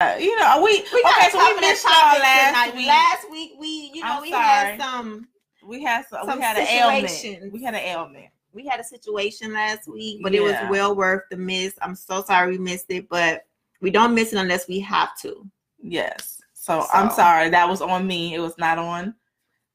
Uh, you know, we, We okay. So we missed y'all last week. Last week, we, you know, I'm we sorry. had some, we had some, some we had an ailment. We had an ailment. we had a situation last week, but it was well worth the miss. I'm so sorry we missed it, but we don't miss it unless we have to. Yes. So, I'm sorry. That was on me. It was not on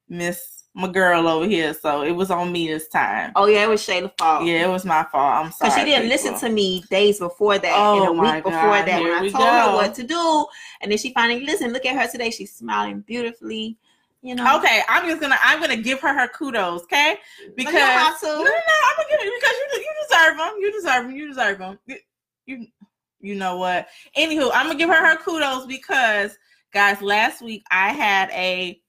Miss my girl over here. So it was on me this time. Oh yeah, it was Shayla's fault. Yeah, it was my fault. I'm sorry. Because she didn't people. listen to me days before that Oh, and a oh, my week before God, that here when I told her what to do. And then she finally listened. Look at her today. She's smiling beautifully. You know. Okay, I'm just gonna I'm gonna give her her kudos, okay? Oh, because you to. no, no, no, I'm gonna give it because you you deserve them. You deserve them. You deserve them. You, you you know what? Anywho, I'm gonna give her her kudos because guys, last week I had a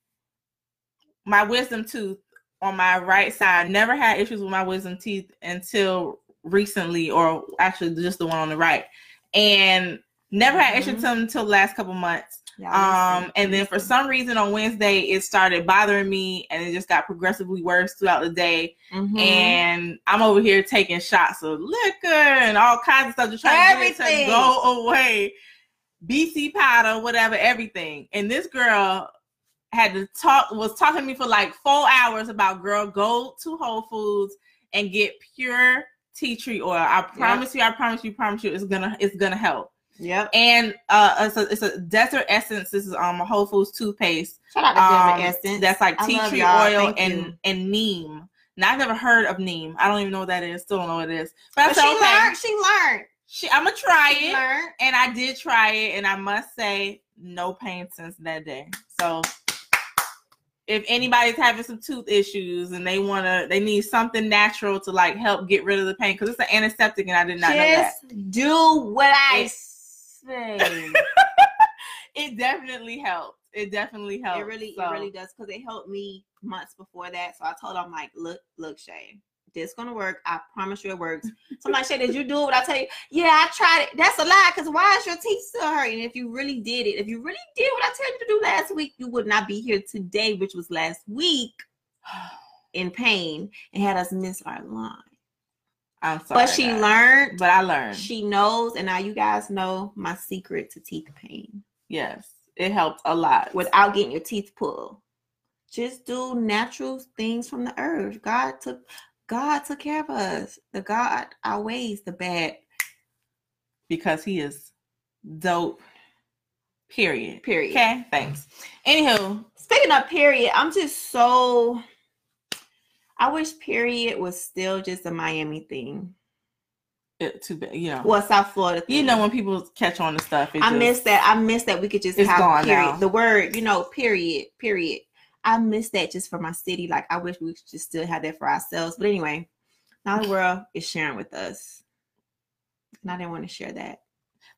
my wisdom tooth on my right side. Never had issues with my wisdom teeth until recently, or actually just the one on the right, and never had issues Mhm. with them until the last couple months. Y'all Um, and then for some reason on Wednesday, it started bothering me, and it just got progressively worse throughout the day. Mhm. And I'm over here taking shots of liquor and all kinds of stuff to try to get it to go away. BC powder, whatever, everything. And this girl had to talk, was talking to me for like four hours about, girl, go to Whole Foods and get pure tea tree oil. I promise you, I promise you, promise you, it's gonna, it's gonna help Yep. and uh it's a, it's a desert essence this is um a whole foods toothpaste Shout out to um, Desert Essence. that's like tea tree oil Thank and you. and neem now i've never heard of neem i don't even know what that is still don't know what it is but, I But said, she okay learned. She learned. she, i'm gonna try She it learned. and i did try it and i must say no pain since that day so if anybody's having some tooth issues and they want to they need something natural to like help get rid of the pain because it's an antiseptic and i did not know that Just do what I It- say. it definitely helped. It definitely helped. It really, So, it really does because it helped me months before that. So I told him like, look, look, Shay, this gonna work. I promise you it works. So I'm like, Shay, did you do what I tell you? Yeah, I tried it. That's a lie. Cause why is your teeth still hurting? If you really did it, if you really did what I told you to do last week, you would not be here today, which was last week, in pain and had us miss our line. I'm sorry. but she guys. learned. But I learned. She knows, and now you guys know my secret to teeth pain. yes, it helped a lot. without getting your teeth pulled. Just do natural things from the earth. God took God took care of us. The God outweighs the bad. because he is dope. Period. Period. Okay. Thanks. Anywho, Speaking of period, I'm just so I wish period was still just a Miami thing. it, too bad. You know. Well, South Florida. Thing. you know when people catch on to stuff. It I just- miss that. I miss that we could just have period. now. The word, you know, period, period. I miss that just for my city. Like I wish we could just still have that for ourselves. But anyway, now the world is sharing with us. And I didn't want to share that.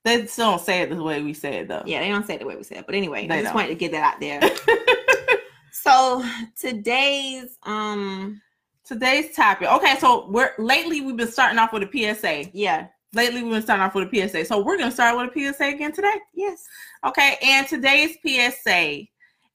They still don't say it the way we say it though. Yeah, they don't say it the way we say it. But anyway, They I just don't. wanted to get that out there. so today's um Today's topic. Okay, so we're lately we've been starting off with a PSA. yeah, Lately we've been starting off with a PSA. So we're gonna start with a PSA again today. yes. Okay, and today's PSA,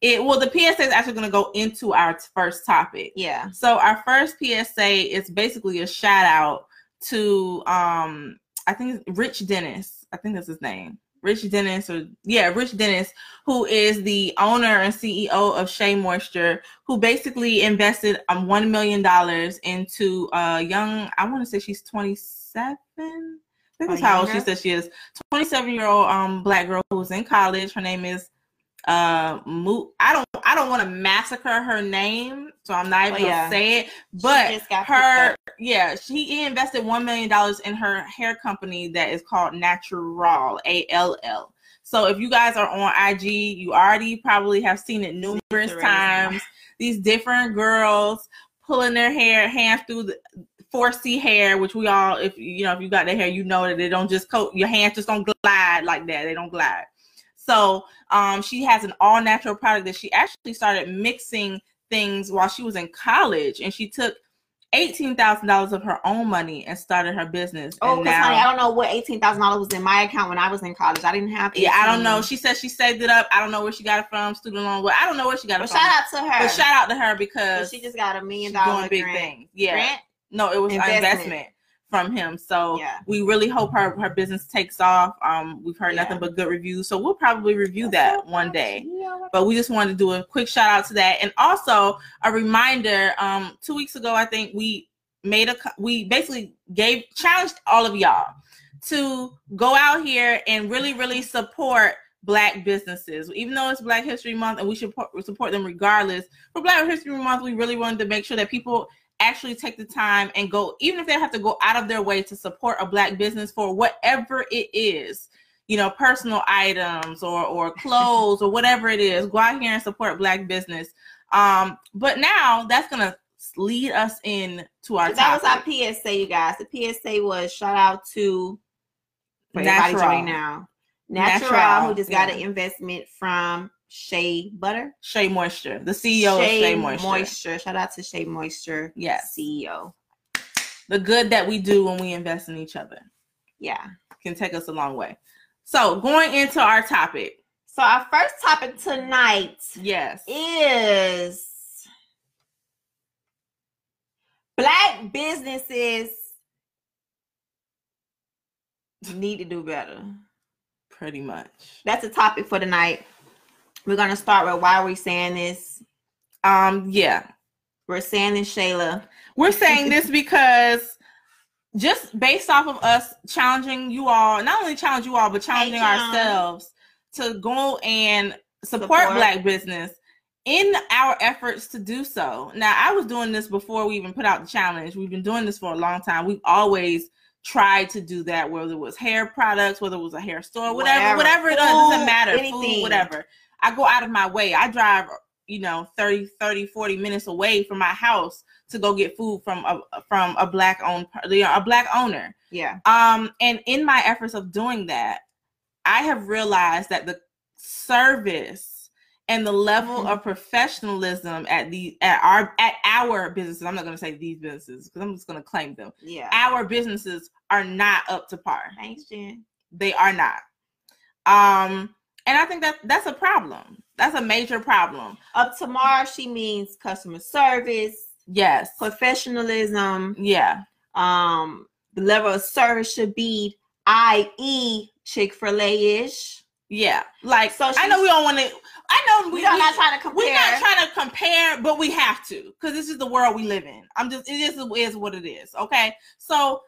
it well, the PSA is actually going to go into our first topic. Yeah. So our first PSA is basically a shout out to um, I think Rich Dennis. I think that's his name. Rich Dennis, or yeah, Rich Dennis, who is the owner and CEO of Shea Moisture, who basically invested um one million dollars into a young. I want to say she's twenty seven. I think that's how old she says she is. 27 year old um black girl who's in college. Her name is uh Mo- I don't I don't want to massacre her name, so I'm not even Oh, yeah. gonna say it. But just got picked her yeah, she invested one million dollars in her hair company that is called Natural A L L. So if you guys are on IG, you already probably have seen it numerous times. These different girls pulling their hair hands through the 4C hair, which we all, if you know, if you got the hair, you know that they don't just coat your hands just don't glide like that. They don't glide. So um, she has an all natural product that she actually started mixing things while she was in college, and she took eighteen thousand dollars of her own money and started her business. Oh, and because now, honey, I don't know what eighteen thousand dollars was in my account when I was in college. I didn't have. 18. yeah, I don't know. She said she saved it up. I don't know where she got it from. Student loan. Well, I don't know where she got it But from. shout out to her. But shout out to her because she just got a million dollars. doing big grant. things. Yeah. Grant? No, it was Investment. investment. From him. So Yeah. we really hope her her business takes off. Um, we've heard Yeah. nothing but good reviews, so we'll probably review that one day. But we just wanted to do a quick shout out to that, and also a reminder. Um, two weeks ago, I think we made a we basically gave challenged all of y'all to go out here and really really support black businesses even though it's black history month and we should support them regardless for black history month we really wanted to make sure that people actually take the time and go even if they have to go out of their way to support a black business for whatever it is you know personal items or or clothes or whatever it is go out here and support black business um but now that's gonna lead us in to our that was our. PSA, you guys. The PSA was shout out to Natural. joining now. Natural, Natural, who just got an investment from Shea Butter. Shea Moisture, the CEO of Shea Moisture. Shout out to Shea Moisture. Yes. CEO. The good that we do when we invest in each other Yeah. can take us a long way. So, going into our topic, So our first topic tonight yes, is black businesses need to do better. pretty much. That's a topic for tonight. We're gonna start with why we're we saying this? Um, yeah, We're saying this, Shayla. we're saying this because just based off of us challenging you all, not only challenge you all, but challenging John. ourselves to go and support, Support. black business in our efforts to do so. Now, I was doing this before we even put out the challenge. We've been doing this for a long time. We've always tried to do that, whether it was hair products, whether it was a hair store, whatever, Whatever. whatever, it doesn't matter, anything. food, whatever. I go out of my way. I drive, you know, 30, 30, 40 minutes away from my house to go get food from a from a black owned a black owner. Yeah. Um, and in my efforts of doing that, I have realized that the service and the level Mhm. of professionalism at the at our at our businesses, I'm not gonna say these businesses because I'm just gonna claim them. Yeah. Our businesses are not up to par. Thanks, Jen. They are not. Um, and I think that that's a problem. That's a major problem. Up tomorrow, she means customer service, Yes. professionalism. Yeah. Um, the level of service should be, i.e., Chick Fil A ish. Yeah. Like So I know we don't want to. I know We we, are not trying to compare. We're not trying to compare, but we have to because this is the world we live in. I'm just it just is what it is. Okay, so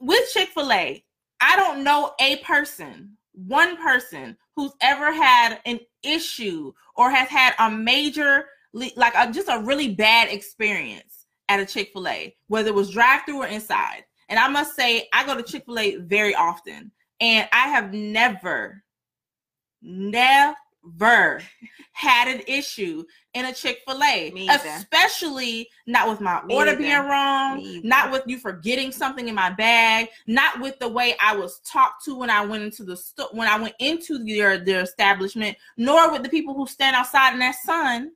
with Chick Fil A, I don't know a person, one person who's ever had an issue or has had a major, like a, just a really bad experience at a Chick Fil A, whether it was drive through or inside. And I must say, I go to Chick Fil A very often, and I have never, never had an issue in a Chick fil A, especially not with my Me order either. being wrong, not with you forgetting something in my bag, not with the way I was talked to when I went into the store, when I went into their, their establishment, nor with the people who stand outside in that sun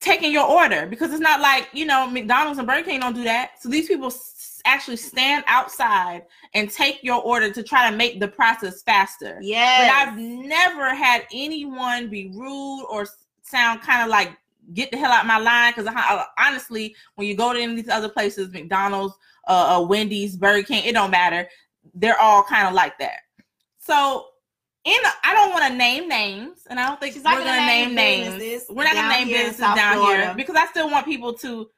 taking your order because it's not like you know McDonald's and Burger King don't do that. So these people actually stand outside and take your order to try to make the process faster. Yeah. But I've never had anyone be rude or sound kind of like get the hell out of my line because honestly, when you go to any of these other places, McDonald's, uh, uh, Wendy's, Burger King, it don't matter. They're all kind of like that. So. In, I don't want to name names, and I don't think we're gonna, gonna name, name names. We're not gonna name businesses down Florida. here because I still want people to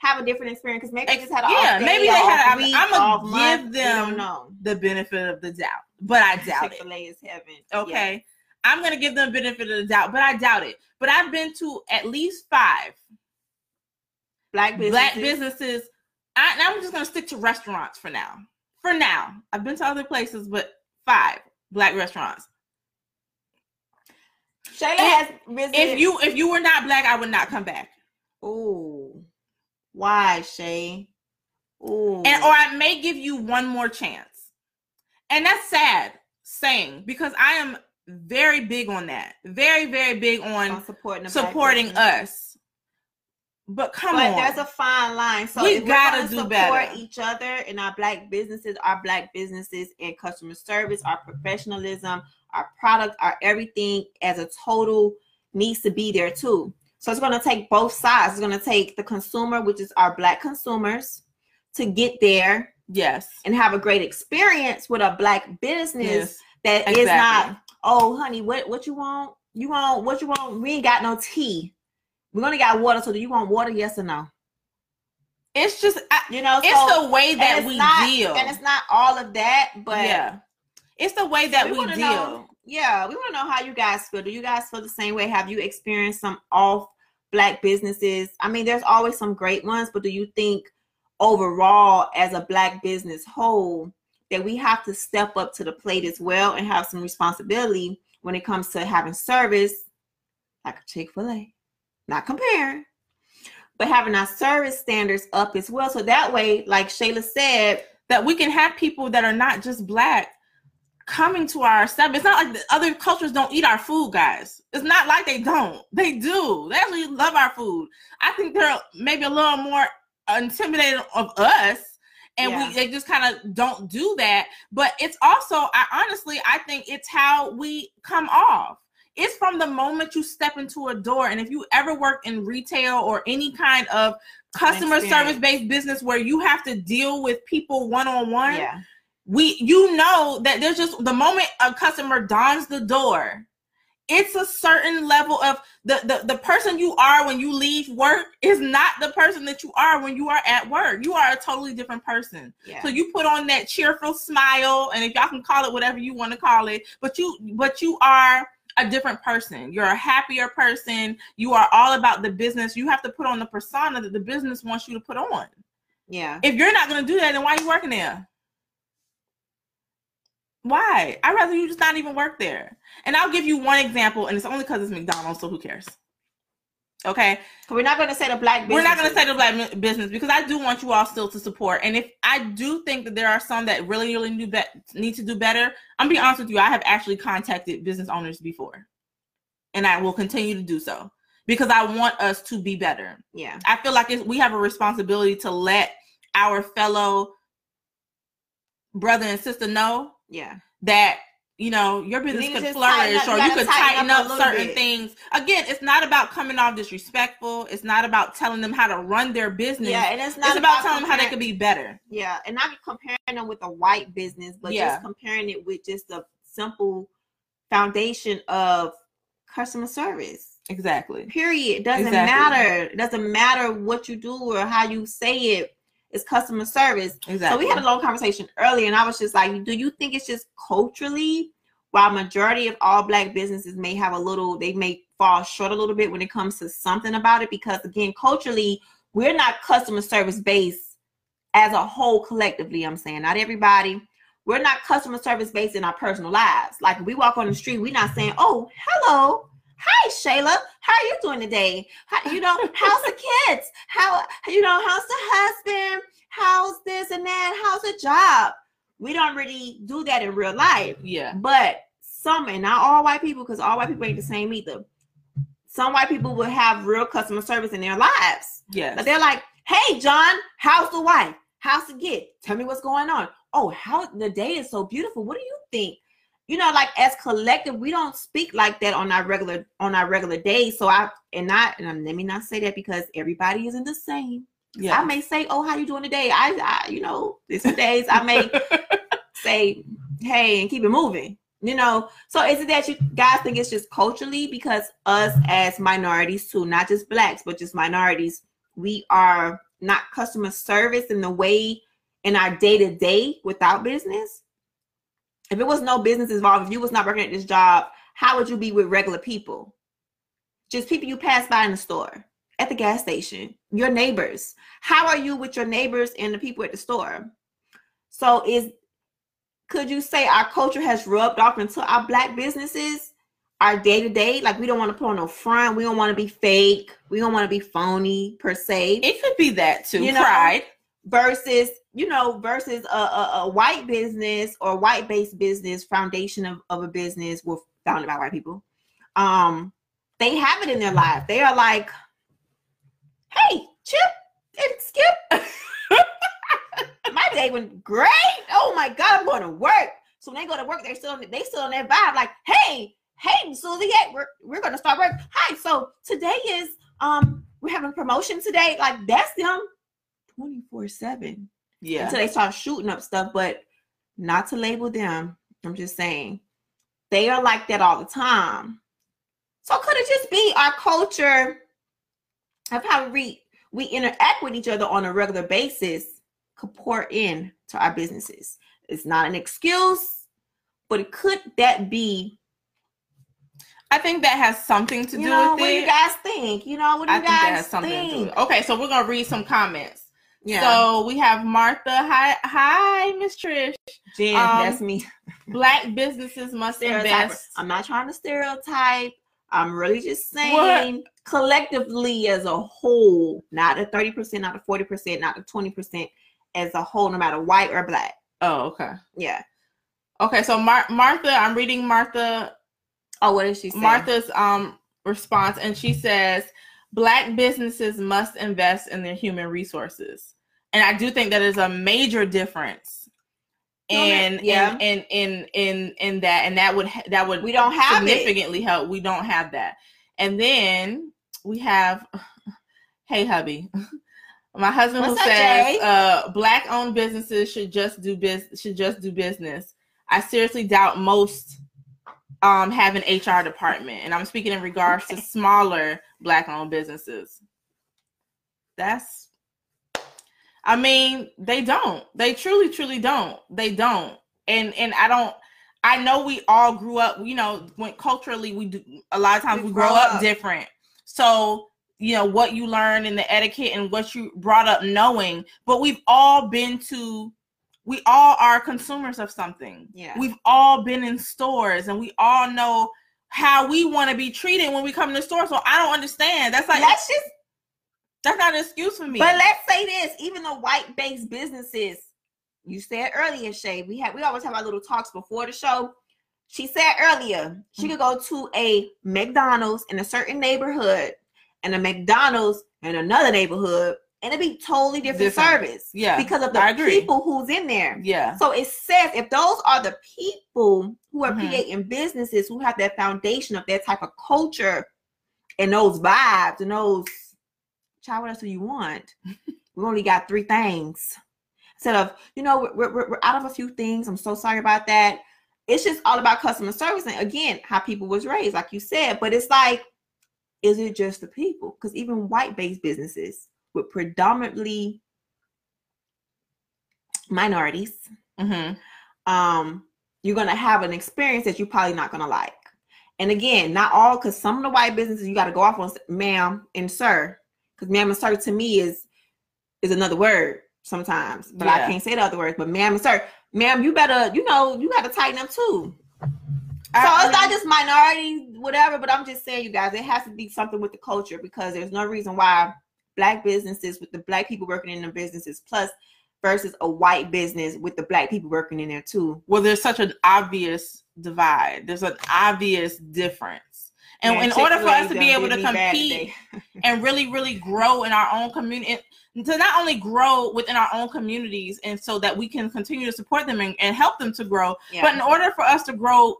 have a different experience because maybe they just had an yeah, off day, maybe they had- week, I'ma give month. Them- the benefit of the doubt, but I doubt it. Chick-fil-A is heaven. Okay. I'm gonna give them the benefit of the doubt, but I doubt it. But I've been to at least five Black businesses. black businesses. I, and I'm just gonna stick to restaurants for now. For now, I've been to other places, but five black restaurants. Shayla has visited. If you if you were not black, I would not come back. Ooh. Why, Shay? Ooh. and or I may give you one more chance. And that's sad saying because I am very big on that. Very, very big on on supporting supporting us. But come but on. there's a fine line. So We gotta do better. each other in our black businesses, our black businesses and customer service, our professionalism, our product, our everything as a total needs to be there too. So it's gonna take both sides. It's gonna take the consumer, which is our black consumers, to get there yes. and have a great experience with a black business Yes. that is Exactly. not, oh honey, what what you want? You want what you want? We ain't got no tea. We only got water. So do you want water? Yes or no? It's just I, You know, it's so, the way that we not, deal. and it's not all of that, but yeah. It's the way that we, wanna deal. know- yeah, we want to know how you guys feel. Do you guys feel the same way? Have you experienced some off black businesses? I mean, there's always some great ones, but do you think overall, as a black business whole, that we have to step up to the plate as well and have some responsibility when it comes to having service, like a Chick Fil A, not comparing, but having our service standards up as well. So that way, like Shayla said, that we can have people that are not just black coming to our stuff. It's not like the other cultures don't eat our food, guys. It's not like they don't. They do. They actually love our food. I think they're maybe a little more intimidated of us. And Yeah. we they just kind of don't do that. But it's also, I honestly, I think it's how we come off. It's from the moment you step into a door. And if you ever work in retail or any kind of customer service based business where you have to deal with people one on one, yeah, we you know that there's just the moment a customer dons the door it's a certain level of the, the the person you are when you leave work is not the person that you are when you are at work you are a totally different person yeah. so you put on that cheerful smile and if y'all can call it whatever you want to call it but you but you are a different person you're a happier person you are all about the business you have to put on the persona that the business wants you to put on yeah. if you're not going to do that, then why are you working there? Why? I'd rather you just not even work there. And I'll give you one example, and it's only because it's McDonald's, so who cares? Okay, We're not going to say the black. we're not going to say the black business because I do want you all still to support. And if I do think that there are some that really, really do be- need to do better, I'm gonna be honest with you. I have actually contacted business owners before, and I will continue to do so because I want us to be better. Yeah, I feel like it's, we have a responsibility to let our fellow brother and sister know yeah, that you know your business to could flourish or you you could tighten tighten up up certain bit. things. Again, it's not about coming off disrespectful. It's not about telling them how to run their business. yeah. And it's not it's about telling them how they could be better. Yeah, and not comparing them with a white business, but Yeah. just comparing it with just a simple foundation of customer service. Exactly. Period. Doesn't Exactly. matter. It doesn't matter what you do or how you say it. It's customer service. Exactly. So we had a long conversation earlier, and I was just like, "Do you think it's just culturally, while majority of all black businesses may have a little, they may fall short a little bit when it comes to something about it? Because again, culturally, we're not customer service based as a whole collectively. I'm saying not everybody. We're not customer service based in our personal lives. Like we walk on the street, we're not saying, "Oh, hello." Hi Shayla, how are you doing today? How, you know, how's the kids? How you know, how's the husband? How's this and that? How's the job? We don't really do that in real life. yeah. But some, and not all white people, because all white people ain't the same either. Some white people will have real customer service in their lives. Yes. But they're like, hey, John, how's the wife? How's the kid? Tell me what's going on. Oh, how the day is so beautiful. What do you think? You know, like as collective, we don't speak like that on our regular on our regular days. So I and not and let me not say that because everybody isn't the same. yeah. I may say, "Oh, how you doing today?" I, I you know, these days I may say, "Hey," and keep it moving. You know, so is it that you guys think it's just culturally because us as minorities too, not just blacks, but just minorities, we are not customer service in the way in our day to day without business? If it was no business involved, if you was not working at this job, how would you be with regular people? Just people you pass by in the store, at the gas station, your neighbors. How are you with your neighbors and the people at the store? So is could you say our culture has rubbed off into our black businesses, our day to day? Like we don't want to put on no front, we don't want to be fake, we don't want to be phony per se. It could be that too. You know, Pride. versus you know versus a, a, a white business or white based business foundation of, of a business with founded by white people um they have it in their life. They are like hey chip and skip. My day went great. Oh my god i'm going to work. So when they go to work they're still they still on that vibe like hey hey susie hey, we're, we're going to start work hi so today is um we're having a promotion today. Like that's them 24 7 Yeah. until they start shooting up stuff. But not to label them, I'm just saying they are like that all the time. So could it just be our culture of how we we interact with each other on a regular basis could pour in to our businesses? It's not an excuse, but could that be? I think that has something to You do know, with what do it. you guys think? You know, what do I you think that guys has something to do think? Okay, so we're gonna read some comments. Yeah, So we have Martha. Hi, hi, Miss Trish. Jen, um, that's me. Black businesses must invest. I'm not trying to stereotype. I'm really just saying collectively as a whole, not a 30%, not a 40%, not a 20%, as a whole, no matter white or black. Oh, okay. Yeah. Okay, so Mar- Martha, I'm reading Martha Oh, what did she say? Martha's um response, and she says black businesses must invest in their human resources, and I do think that is a major difference. No, in, yeah. in in in in that, and that would that would We don't have it. significantly help. We don't have that, and then we have, hey hubby, my husband What's who up, says uh, black owned businesses should just do biz should just do business. I seriously doubt most um have an HR department, and I'm speaking in regards to smaller black owned businesses. That's I mean, they don't. They truly, truly don't. They don't. And and I don't I know we all grew up, you know, when culturally we do a lot of times We we, grow up, up. different. So, you know, what you learn in the etiquette and what you brought up knowing, but we've all been to we all are consumers of something. Yeah. We've all been in stores and we all know how we want to be treated when we come to the store. So I don't understand. That's like let's just, that's not an excuse for me. but let's say this, even the white based businesses, you said earlier, Shay, we had, we always have our little talks before the show. She said earlier, she could go to a McDonald's in a certain neighborhood and a McDonald's in another neighborhood, and it'd be totally different, Different. service. Yeah, because of the people who's in there. yeah. So it says if those are the people who are Mhm. creating businesses who have that foundation of that type of culture and those vibes and those, child, what else do you want? we only got three things. Instead of, you know, we're, we're, we're out of a few things. I'm so sorry about that. It's just all about customer service. And again, how people was raised, like you said. But it's like, is it just the people? Because even white based businesses with predominantly minorities, hmm um, you're gonna have an experience that you're probably not gonna like. And again, not all because some of the white businesses you got to go off on, ma'am and sir, because ma'am and sir to me is is another word sometimes, but I can't say the other words. But ma'am and sir, ma'am, you better, you know, you got to tighten up too. So it's not just minority, whatever, but I'm just saying, you guys, it has to be something with the culture because there's no reason why black businesses with the black people working in the businesses plus versus a white business with the black people working in there too. well, there's such an obvious divide. There's an obvious difference. And Man, in order for us to be able to compete and really, really grow in our own community, to not only grow within our own communities, and so that we can continue to support them and, and help them to grow, Yeah. but in order for us to grow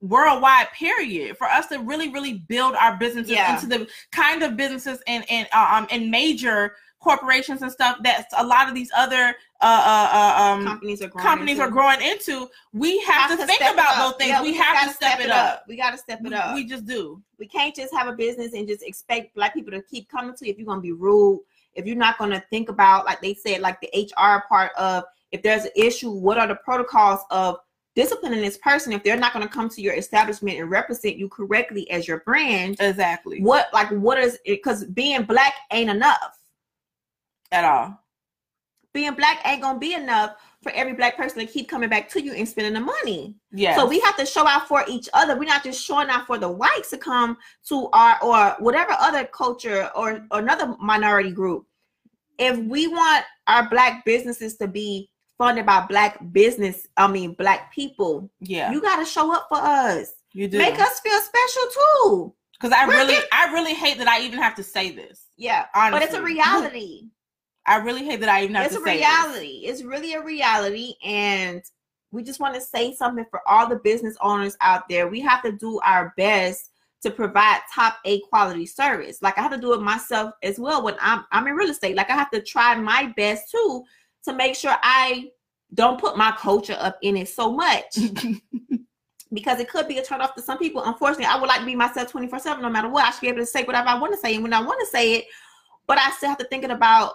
worldwide period for us to really really build our businesses Yeah. into the kind of businesses and and um and major corporations and stuff that a lot of these other uh, uh, uh um companies are growing companies into. are growing into we have, to, think about those things Yeah, we, just have to step, it up, We got to step it We- up. we just do we can't just have a business and just expect black people to keep coming to you if you're going to be rude if you're not going to think about like they said like the hr part of if there's an issue what are the protocols of disciplining this person if they're not going to come to your establishment and represent you correctly as your brand exactly what like what is it because being black ain't enough at all being black ain't gonna be enough for every black person to keep coming back to you and spending the money yeah So we have to show out for each other. We're not just showing out for the whites to come to our or whatever other culture or, or another minority group. if we want our black businesses to be funded by black business, I mean black people, Yeah, you gotta show up for us. you do. Make us feel special too. Because I We're really, get- I really hate that I even have to say this. Yeah. Honestly, But it's a reality. I really hate that I even have it's to say It's a reality. It's really a reality. And we just want to say something for all the business owners out there. We have to do our best to provide top A quality service. Like I have to do it myself as well when I'm I'm in real estate. Like I have to try my best too to make sure I don't put my culture up in it so much because it could be a turn off to some people. Unfortunately, I would like to be myself 24 7 no matter what. I should be able to say whatever I want to say and when I want to say it, but I still have to think about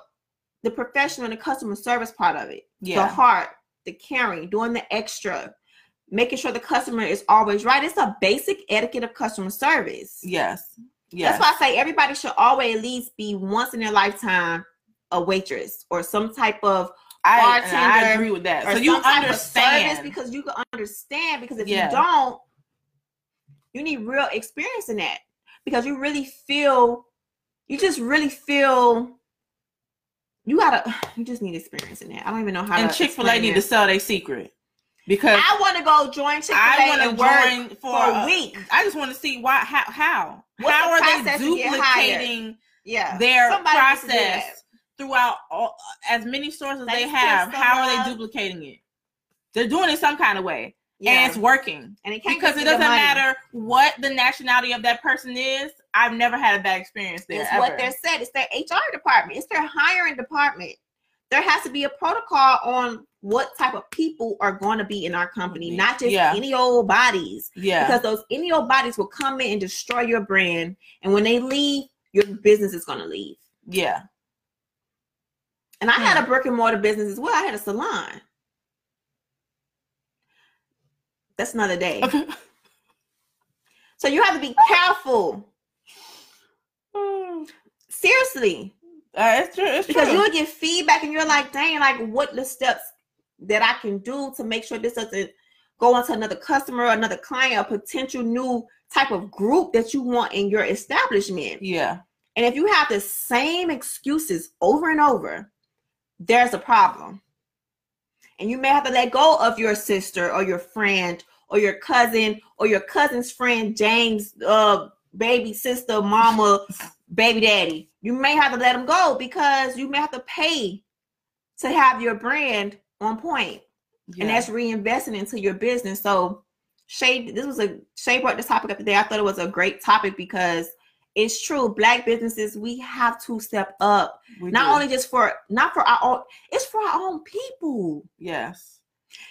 the professional and the customer service part of it yeah. the heart, the caring, doing the extra, making sure the customer is always right. It's a basic etiquette of customer service. yes, yes. That's why I say everybody should always at least be once in their lifetime a waitress or some type of I, I agree with that. So you understand because you can understand because if Yeah. you don't, you need real experience in that because you really feel you just really feel you gotta you just need experience in that. I don't even know how and Chick Fil A need to sell their secret because I want to go join Chick Fil I A want and to join for for a week. I just want to see why how how What's how the are they process to get hired? duplicating Yeah, their Somebody needs to do that. process throughout all, as many stores as They they have. How are they duplicating it? They're doing it some kind of way, Yeah, and it's working and it can't because it doesn't matter what the nationality of that person is. I've never had a bad experience there. It's ever. what they're said. It's their HR department. It's their hiring department. There has to be a protocol on what type of people are going to be in our company, mm-hmm. not just Yeah. any old bodies. yeah, Because those any old bodies will come in and destroy your brand, and when they leave, your business is going to leave. yeah, And I had Hmm. a brick and mortar business as well. I had a salon. That's another day. okay. So you have to be careful. Uh, Seriously. it's true. It's because true. you'll get feedback and you're like, dang, like what the steps that I can do to make sure this doesn't go on to another customer, another client, a potential new type of group that you want in your establishment. yeah, And if you have the same excuses over and over, there's a problem. And you may have to let go of your sister or your friend or your cousin or your cousin's friend, James, uh, baby sister, mama, baby daddy. You may have to let them go because you may have to pay to have your brand on point yeah. and that's reinvesting into your business. So, Shay, this was a Shay brought this topic up today. I thought it was a great topic because it's true. Black businesses, we have to step up. We Not do. only just for not for our own, it's for our own people. yes,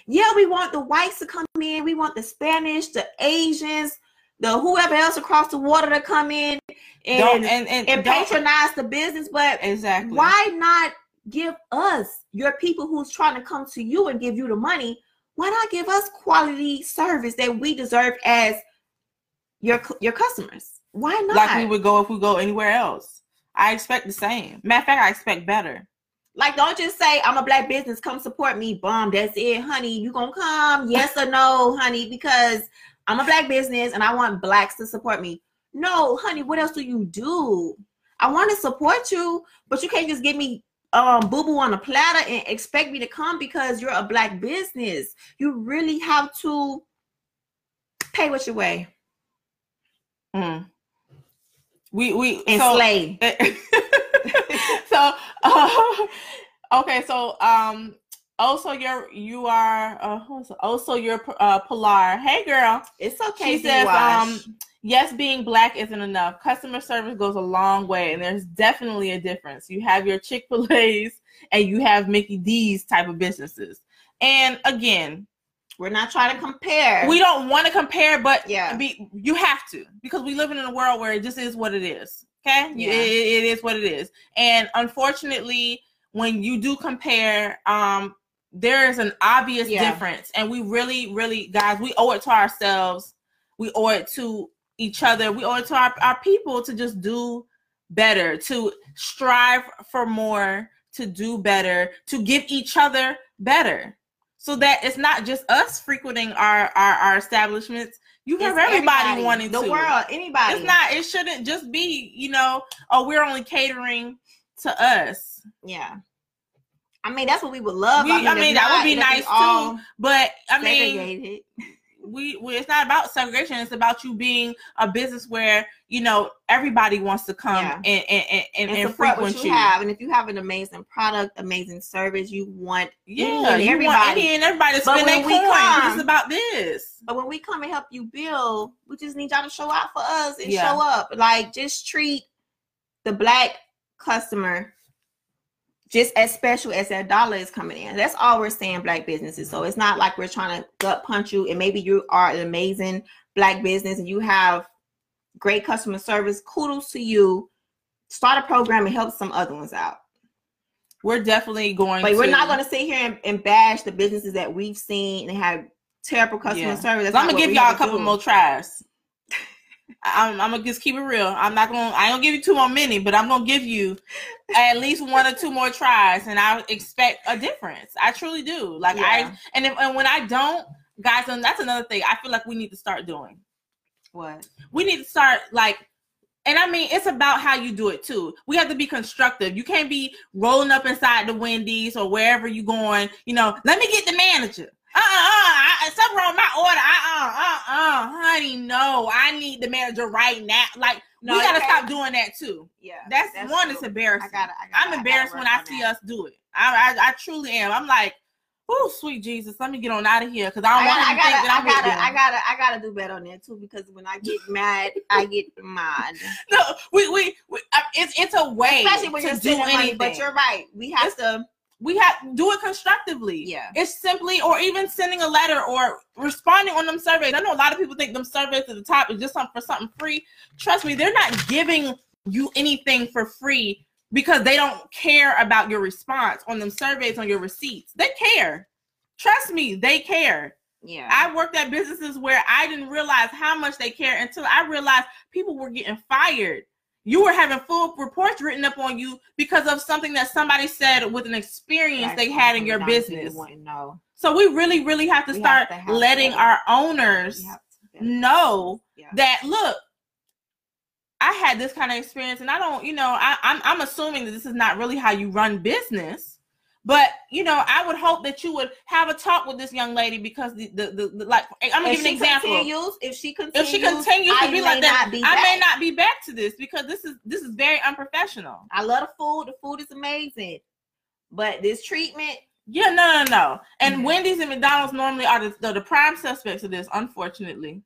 Yeah, we want the whites to come in. We want the Spanish, the Asians, the whoever else across the water to come in don't and and and, and patronize the business. But exactly. why not give us your people who's trying to come to you and give you the money why not give us quality service that we deserve as your your customers why not Like we would go if we go anywhere else. I expect the same. Matter of fact, I expect better. like don't just say i'm a black business come support me bomb that's it honey you gonna come yes or no honey because i'm a black business and i want blacks to support me no honey what else do you do i want to support you but you can't just give me um boo boo on a platter and expect me to come because you're a black business. You really have to pay what you weigh Mm. We we and so, so uh, okay, so um also you're you are uh also you're uh Pilar. Hey girl. It's okay. She says um yes being black isn't enough. Customer service goes a long way and there's definitely a difference. You have your Chick-fil-A's and you have Mickey D's type of businesses. And again, we're not trying to compare. we don't want to compare, but Yeah. be, you have to because we live in a world where it just is what it is. Okay, Yeah. it, it is what it is, and unfortunately, when you do compare, um, there is an obvious Yeah. difference, and we really, really, guys, we owe it to ourselves. We owe it to each other. We owe it to our, our people to just do better, to strive for more, to do better, to give each other better so that it's not just us frequenting our our, our establishments. You have It's everybody, wanting to the to. world, anybody. It's not. It shouldn't just be. You know, oh, we're only catering to us. Yeah. I mean, that's what we would love. We- I if mean, that would be nice, all But I mean, segregated. We, we it's not about segregation. It's about you being a business where you know everybody wants to come Yeah. and and and, and, and and support frequent what you. you have. And if you have an amazing product, amazing service, you want Yeah, you want everybody. any and everybody to spend their when we coins. come- It's about this. But when we come and help you build, we just need y'all to show out for us and Yeah. show up. Like just treat the black customer just as special as that dollar is coming in. That's all we're saying, black businesses. So it's not like we're trying to gut punch you, and maybe you are an amazing black business and you have great customer service. Kudos to you. Start a program and help some other ones out. We're definitely going. But to, we're not going to sit here and, and bash the businesses that we've seen and have terrible customer Yeah. service. That's I'm gonna give y'all a couple do. more tries. I'm, I'm gonna just keep it real. I'm not gonna. I don't give you two more many, but I'm gonna give you at least one or two more tries, and I expect a difference. I truly do. Like Yeah. I, and if, and when I don't, guys, and that's another thing. I feel like we need to start doing. What? we need to start like and I mean, it's about how you do it too. We have to be constructive. You can't be rolling up inside the Wendy's or wherever you're going. You know, let me get the manager. Uh uh uh. Something wrong with my order. Uh uh uh uh. Honey, no. I need the manager right now. Like No, we gotta stop doing that too. Yeah. That's, one. It's embarrassing. I got it. I gotta, I'm embarrassed when I see us do it. I, I I truly am. I'm like, oh sweet Jesus, let me get on out of here because I I don't want gotta, I to think gotta, that I I'm with gotta. I gotta, I gotta do better on that too because when I get mad, I get mad. no, we we, we uh, it's it's a way Especially when to you're do spending money. anything. But you're right. We have It's- to. We have do it constructively. Yeah. It's simply or even sending a letter or responding on them surveys. I know a lot of people think them surveys at the top is just something for something free. Trust me, they're not giving you anything for free because they don't care about your response on them surveys on your receipts. They care. Trust me, they care. Yeah. I worked at businesses where I didn't realize how much they care until I realized people were getting fired. You were having full reports written up on you because of something that somebody said with an experience they had in your business. So we really, really have to We start have to have letting that. our owners to. know Yeah. that look, I had this kind of experience, and I don't, you know, I, I'm I'm assuming that this is not really how you run business. But you know, I would hope that you would have a talk with this young lady because the the, the, the like I'm gonna If give you an example. if she continues, if she continues to be like that, be I may not be back to this because this is this is very unprofessional. I love the food. The food is amazing, but this treatment, Yeah, no, no, no. And Mhm. Wendy's and McDonald's normally are the, the, the prime suspects of this, unfortunately,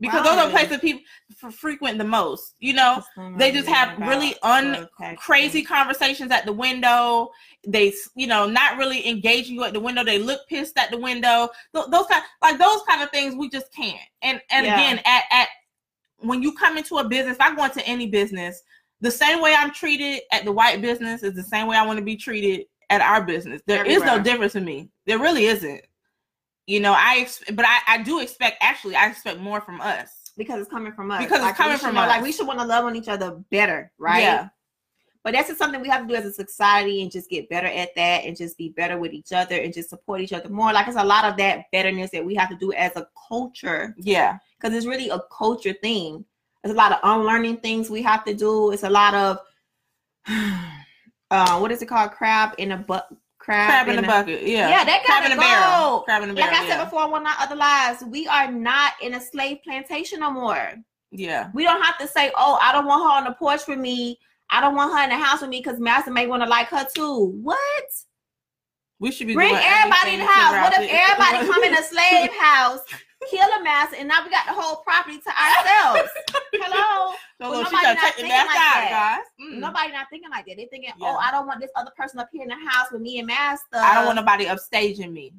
because Why? those are the places people f- frequent the most. You know, they just have really un crazy conversations at the window. They, you know, not really engaging you at the window. They look pissed at the window. Th- those kind, like those kind of things, we just can't. And and Yeah. again, at at when you come into a business, if I go into any business, the same way I'm treated at the white business is the same way I want to be treated at our business. There is no difference in me. There really isn't. You know, I ex- but I I do expect actually I expect more from us. because it's coming from us. Because it's Like, we coming from know- Like we should want to love on each other better, right? Yeah. But that's just something we have to do as a society and just get better at that and just be better with each other and just support each other more. Like it's a lot of that betterness that we have to do as a culture Yeah. because it's really a culture thing. There's a lot of unlearning things we have to do. It's a lot of uh, what is it called? Crab in a butt. Crab, Crab in a- the bucket. Yeah. Yeah, that Crab in a barrel. Crab in a Like barrel. I said yeah. before, on one of our other lives, we are not in a slave plantation no more. yeah. We don't have to say, "Oh, I don't want her on the porch with me. I don't want her in the house with me because Master may want to like her too." What? We should be Bring everybody in the house. What if everybody come in a slave house, kill a master, and now we got the whole property to ourselves? Hello. So Well, nobody not thinking like that. guys. Mm. Nobody not thinking like that. They're thinking, Yeah. "Oh, I don't want this other person up here in the house with me and Master." I don't want nobody upstaging me.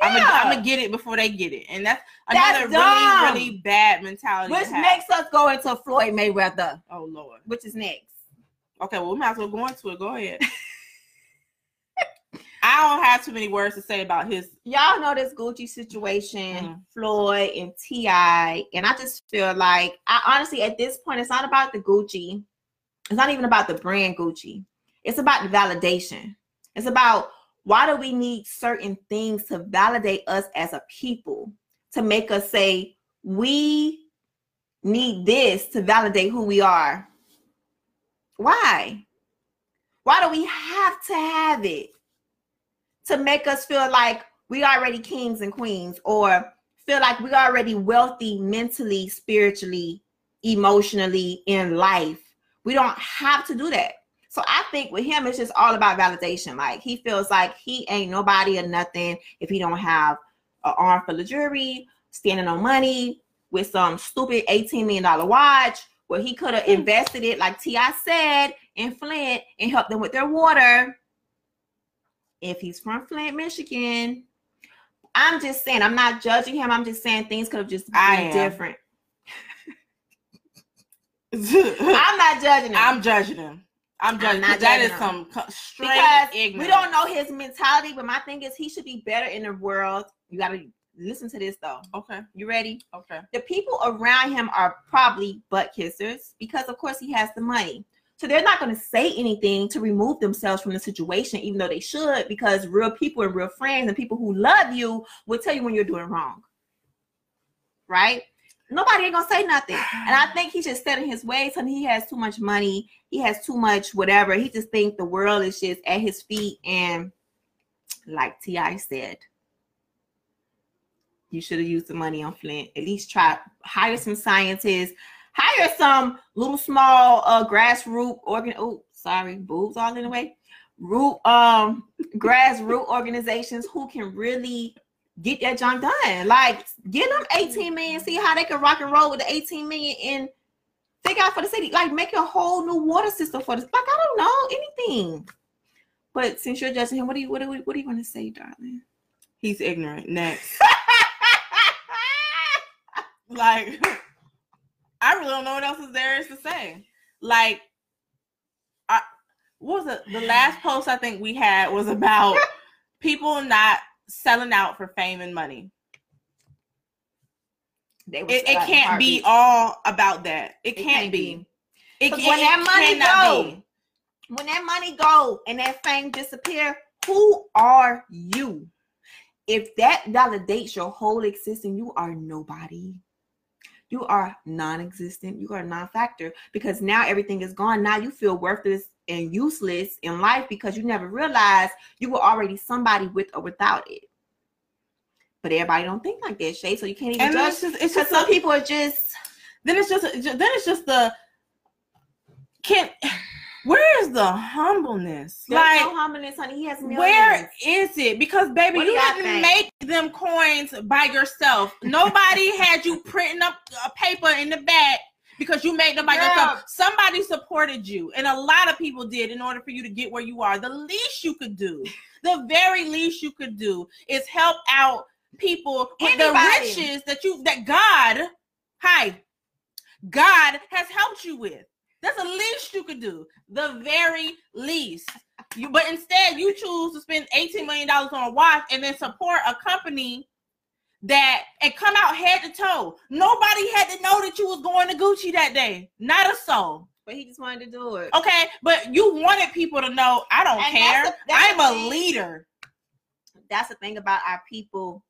I'm gonna Yeah. I'm gonna get it before they get it, and that's That's another dumb. really really bad mentality. Which makes us go into Floyd Mayweather, oh lord. which is next. Okay, well we might as well go into it. Go ahead. I don't have too many words to say about his. y'all know this Gucci situation, Mhm. Floyd and T.I., and I just feel like I honestly at this point it's not about the Gucci, it's not even about the brand Gucci. It's about the validation. It's about why do we need certain things to validate us as a people to make us say we need this to validate who we are. Why? Why do we have to have it? To make us feel like we already kings and queens or feel like we already wealthy mentally, spiritually, emotionally in life. We don't have to do that. So I think with him, it's just all about validation. Like he feels like he ain't nobody or nothing if he don't have an arm full of jewelry, standing on money with some stupid $18 million watch where he could have hmm. invested it, like T.I. said, in Flint and helped them with their water. If he's from Flint, Michigan, I'm just saying, I'm not judging him. I'm just saying things could have just been different. I'm not judging him. I'm judging him. I'm judging. I'm that is him. some straight because ignorance. We don't know his mentality, but my thing is he should be better in the world. You got to listen to this though. Okay. You ready? Okay. The people around him are probably butt kissers because, of course, he has the money. So they're not going to say anything to remove themselves from the situation, even though they should, because real people and real friends and people who love you will tell you when you're doing wrong. Right? Nobody ain't gonna say nothing. And I think he's just set in his ways and he has too much money. He has too much whatever. He just think the world is just at his feet. And like T.I. said, you should have used the money on Flint. At least try hire some scientists, hire some little small uh grassroots organ. Oh, sorry, boobs all in the way. Root um grassroots organizations who can really get that junk done. Like get them 18 million, see how they can rock and roll with the 18 million and figure out for the city. Like make a whole new water system for this. Like I don't know anything. But since you're judging him, what do you what do we, what do you want to say, darling? He's ignorant. Next. like I really don't know what else is there is to say. Like, I what was it? The last post I think we had was about people not selling out for fame and money. It, it can't be all about that. It, it can't, can't, be. be. It can, when that money go, be. when that money go and that fame disappear, who are you? If that validates your whole existence, you are nobody you are non-existent you are non-factor because now everything is gone now you feel worthless and useless in life because you never realized you were already somebody with or without it but everybody don't think like that Shay. so you can't even and judge it's just, it's just some people are just then it's just then it's just the can't where is the humbleness? There's like no humbleness, honey. He has millions. Where is it? Because baby, you didn't make them coins by yourself. Nobody had you printing up a paper in the back because you made them by yourself. Somebody supported you, and a lot of people did in order for you to get where you are. The least you could do, the very least you could do, is help out people with Anybody. the riches that you that God, hi, God has helped you with. That's the least you could do. The very least. You, but instead, you choose to spend $18 million on a watch and then support a company that and come out head to toe. Nobody had to know that you was going to Gucci that day. Not a soul. But he just wanted to do it. Okay, but you wanted people to know I don't and care. That's a, that's I'm a leader. That's the thing about our people,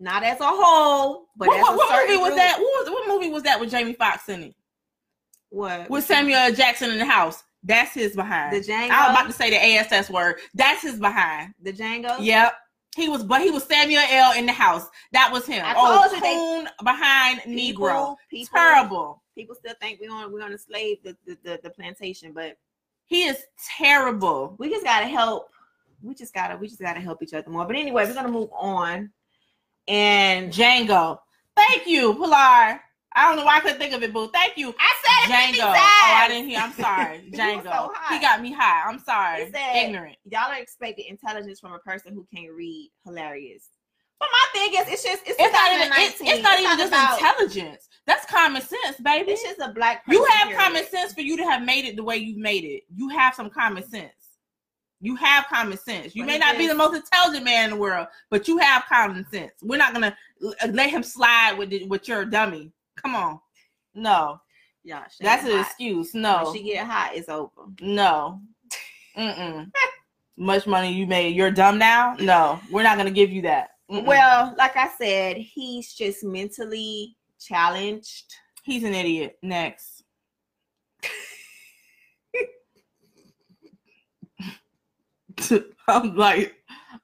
not as a whole, but what, what, what movie was that? What, was, what movie was that with Jamie Foxx in it? What? With Samuel Jackson in the house. That's his behind. The Django. I was about to say the ASS word. That's his behind. The Django. Yep. He was, but he was Samuel L. in the house. That was him. I oh, coon behind people, Negro. People, terrible. People still think we're on, we on a slave the, the, the the plantation, but he is terrible. We just gotta help. We just gotta we just gotta help each other more. But anyway, we're gonna move on. And Django. Thank you, Pilar. I don't know why I couldn't think of it, boo. Thank you. I said Django. Oh, I didn't hear. I'm sorry. Django. so he got me high. I'm sorry. Said, Ignorant. Y'all are expecting intelligence from a person who can't read. Hilarious. But my thing is, it's just it's, it's not even it's, it's not even just about, intelligence. That's common sense, baby. It's just a black. you have period. common sense for you to have made it the way you've made it. You have some common sense. You have common sense. You but may not is. be the most intelligent man in the world, but you have common sense. We're not gonna let him slide with the, with your dummy. Come on. No. Yeah, that's an hot. excuse. No. When she get hot, it's over. No. Mm-mm. Much money you made. You're dumb now? No. We're not gonna give you that. Mm-mm. Well, like I said, he's just mentally challenged. He's an idiot. Next. I'm like,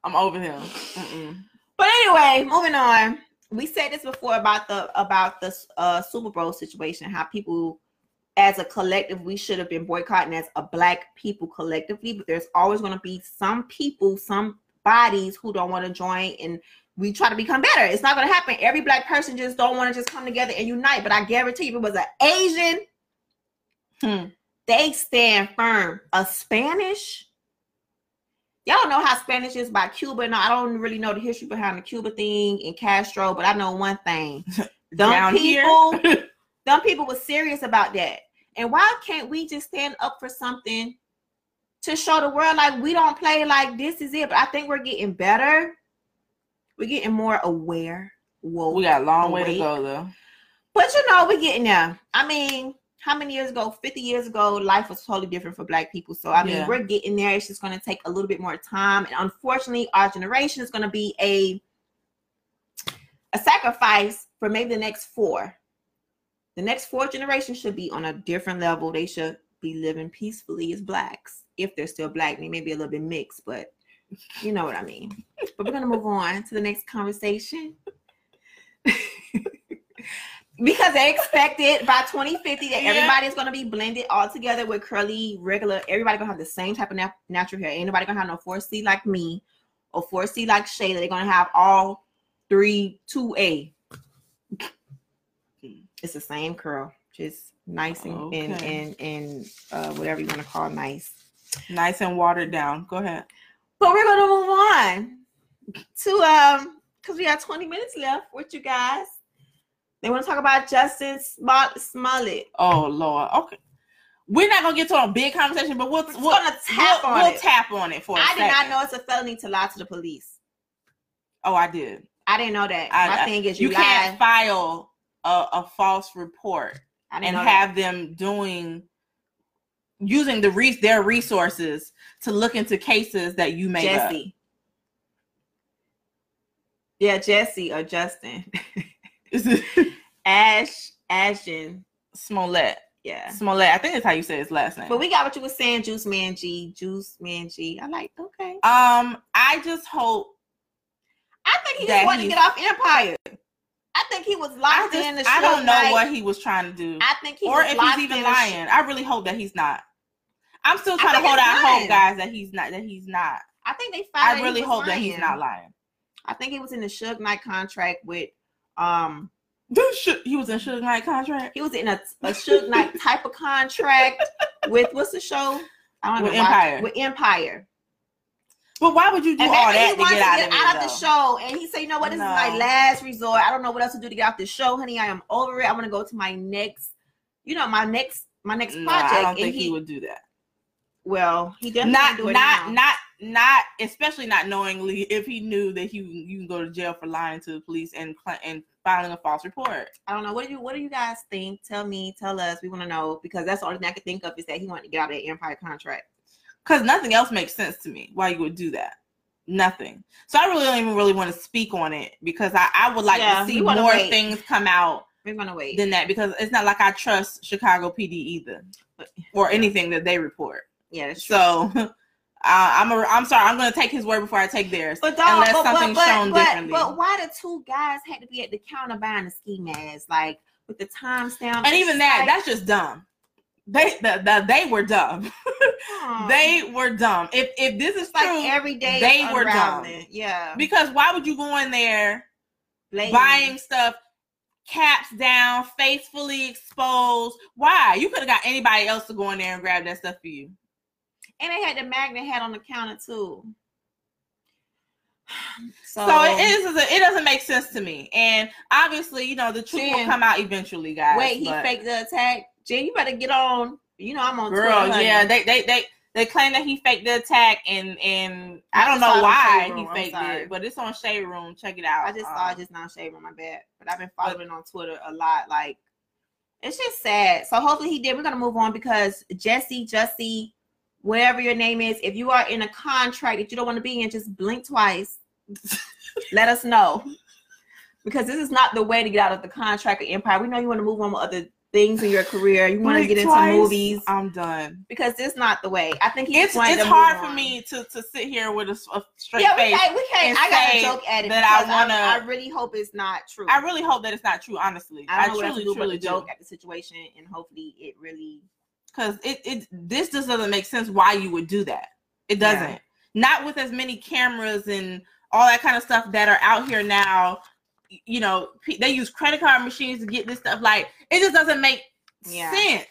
I'm over him. Mm-mm. But anyway, moving on. We said this before about the about the uh, Super Bowl situation. How people, as a collective, we should have been boycotting as a black people collectively. But there's always going to be some people, some bodies who don't want to join, and we try to become better. It's not going to happen. Every black person just don't want to just come together and unite. But I guarantee you, if it was an Asian, Hmm. they stand firm. A Spanish, y'all know how Spanish is by Cuba. No, I don't really know the history behind the Cuba thing and Castro, but I know one thing. Down people, them people were serious about that. And why can't we just stand up for something to show the world like we don't play like this is it? But I think we're getting better. We're getting more aware. Whoa. we got a long way to go though. But you know, we're getting there. I mean, how many years ago? 50 years ago, life was totally different for black people. So I mean, Yeah. we're getting there. It's just gonna take a little bit more time. And unfortunately, our generation is gonna be a a sacrifice for maybe the next four. The next four generations should be on a different level. They should be living peacefully as blacks. If they're still black, they may be a little bit mixed, but you know what I mean. But we're gonna move on to the next conversation. because they expected by 2050 that Yeah. everybody's gonna be blended all together with curly, regular. Everybody gonna have the same type of nat- natural hair. Ain't nobody gonna have no 4C like me or 4C like Shayla. They're gonna have all three 2A. It's the same curl, just nice and and and, and uh, whatever you want to call nice. Nice and watered down. Go ahead. But we're gonna move on to um because we got 20 minutes left with you guys. They want to talk about Justice Smol- Smollett. Oh Lord. Okay. We're not gonna get to a big conversation, but we'll We're we'll, gonna tap we'll, on we'll it. tap on it for a I did not know it's a felony to lie to the police. Oh, I did. I didn't know that. I- My I- thing is You you, can't file a, a false report and have them doing using the re- their resources to look into cases that you that. made up. Jesse. Yeah, Jesse or Justin. Is it Ash, Ashton. Smollett? Yeah. Smollett. I think that's how you say his last name. But we got what you were saying, Juice Man G. Juice Man G. I like, okay. um, I just hope I think he just wanted to get off Empire. I think he was locked just in the I don't know Knight. what he was trying to do, I think he or if he's even lying. I really hope that he's not. I'm still trying to hold out lying. hope, guys, that he's not. That he's not. I think they found. I really hope that he's not lying. I think he was in the Suge Knight contract with um He was in a Suge Knight contract he was in a, a Suge Knight type of contract with what's the show? I don't With watch- Empire. With Empire. but why would you do And all that to get to out of out of the show. And he said, you know what, this No. is my last resort. I don't know what else to do to get off the show, honey. I am over it. I want to go to my next, you know, my next my next No, project. I don't and think he, he, would do that. well, he definitely Not, do it not, now. not, not. Especially not knowingly. If he knew that he you can go to jail for lying to the police and and filing a false report. I don't know. What do you what do you guys think? Tell me, tell us. We want to know because that's the only thing I could think of is that he wanted to get out of that Empire contract. Because nothing else makes sense to me. Why you would do that? Nothing. So I really don't even really want to speak on it because I, I would like Yeah, to see more wait. things come out We're gonna wait. than that because it's not like I trust Chicago PD either or anything that they report. yeah. So uh, I'm a, I'm sorry. I'm going to take his word before I take theirs. But dog, unless but, something's but, shown but, differently. But why the two guys had to be at the counter buying the ski masks, like with the timestamp? and even that, that's just dumb. They the, the, they were dumb. they were dumb. If if this is like true, every day they were dumb. unraveling. Yeah, because why would you go in there Blatantly. buying stuff caps down, face fully exposed? Why? You could have got anybody else to go in there and grab that stuff for you. And they had the magnet hat on the counter too. So, So, it is. It doesn't make sense to me. And obviously, you know, the truth will come out eventually, guys. Wait, he but- faked the attack. Jen, you better get on. You know I'm on Girl, Twitter. yeah, they they they they claim that he faked the attack, and and I I don't know why Shade he faked it, but it's on Shade Room. Check it out. I just Um, saw it just now, Shade Room. my bad. But I've been following on Twitter a lot. Like, it's just sad. So hopefully he did. We're gonna move on because Jesse, Jesse, whatever your name is, if you are in a contract that you don't want to be in, just blink twice. Let us know. Because this is not the way to get out of the contract of Empire. We know you want to move on with other things in your career. You want to get into movies I'm done. because it's not the way. I think It's it's to hard for me to to sit here with a straight Yeah, face. can't. We can't. and I gotta say joke at it that I wanna- I, really hope it's not true. I really hope that it's not true. Honestly, I I, don't know what else truly truly to do. joke at the situation, and hopefully it really. Because it, it this just doesn't make sense why you would do that. It doesn't. Not with as many cameras and all that kind of stuff that are out here now. You know, they use credit card machines to get this stuff. Like it just doesn't make Yeah. sense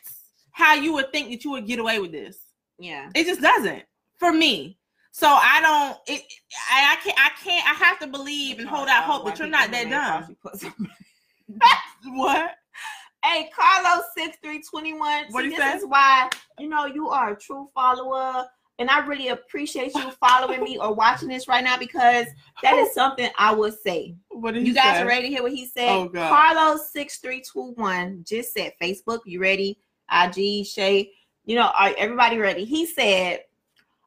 how you would think that you would get away with this. Yeah. It just doesn't for me. So I don't. It. I, I can't. I can't. I have to believe and hold out hope that you're not that dumb. What? Hey, Carlos six three twenty one. What'd he This say? is why you know you are a true follower, and I really appreciate you following me or watching this right now because that is something I would say. What did You guys are ready to hear what he said? Oh, God. Carlos six three two one just said Facebook. You ready? IG Shay. You know, are everybody ready? He said,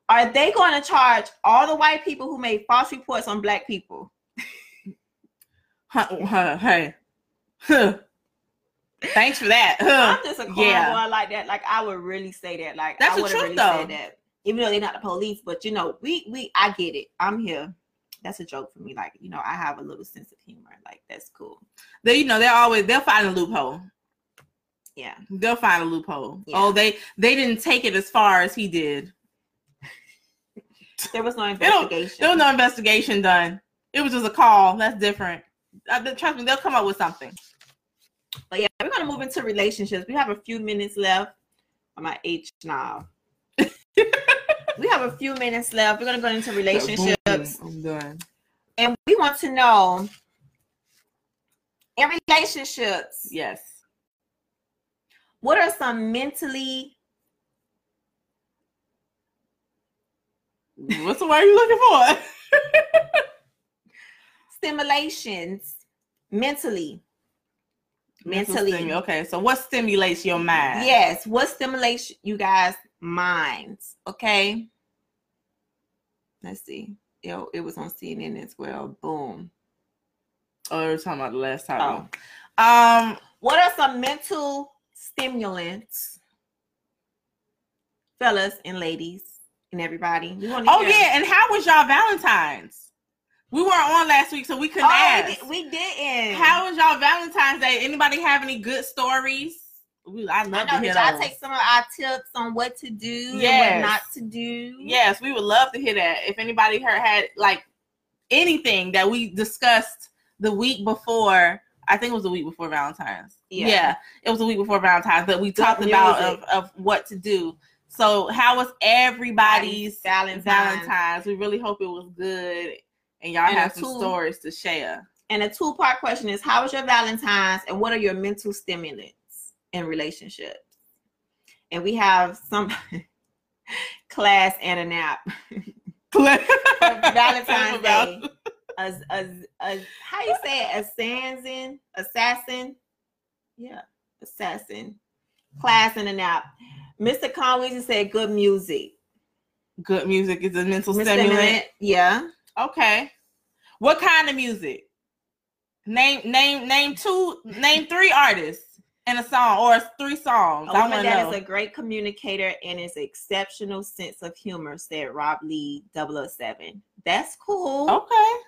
"Are they going to charge all the white people who made false reports on black people?" Hey. Thanks for that. I'm just a yeah. cornball like that. Like I would really say that. Like That's I would truth, really though. said that. Even though they're not the police, but you know, we we I get it. I'm here. That's a joke for me. Like you know, I have a little sense of humor. Like that's cool. They, you know, they're always they'll find a loophole. Yeah. They'll find a loophole. Yeah. Oh, they they didn't take it as far as he did. There was no investigation. There was no investigation done. It was just a call. That's different. Uh, trust me, they'll come up with something. But yeah, we're gonna move into relationships. We have a few minutes left. I'm at H now. we have a few minutes left. We're gonna go into relationships, I'm done. and we want to know in relationships, Yes. what are some mentally What's the word you're looking for? stimulations mentally? Mental Mentally. stimu- Okay, so what stimulates your mind? Yes. What stimulates you guys' minds? Okay. Let's see. It, it was on CNN as well. Boom. Oh, we were talking about the last time. Oh. Um, What are some mental stimulants, fellas and ladies and everybody? Oh hear. yeah, and how was y'all Valentine's? We weren't on last week, so we couldn't Oh, ask. we, did, didn't. How was y'all Valentine's Day? Anybody have any good stories? We, I I love know. to hear y'all those. take some of our tips on what to do and what not to do? Yes, we would love to hear that. If anybody heard had like anything that we discussed the week before, I think it was the week before Valentine's. Yeah. Yeah, it was the week before Valentine's that we talked about of, of what to do. So how was everybody's Valentine's. Valentine's? We really hope it was good, and y'all And have some two- stories to share. And a two part question is How was your Valentine's and what are your mental stimulants in relationships? And we have some class and a nap. Valentine's Day. As, as, as, how you say it? Assassin? Assassin? Yeah, assassin. Class and a nap. Mr. Conway said good music. Good music is a mental. Stimulant, Yeah. Okay. What kind of music? Name name name two name three artists in a song or three songs. A I woman want that know. is a great communicator and is exceptional sense of humor, said Rob Lee 007. That's cool. okay.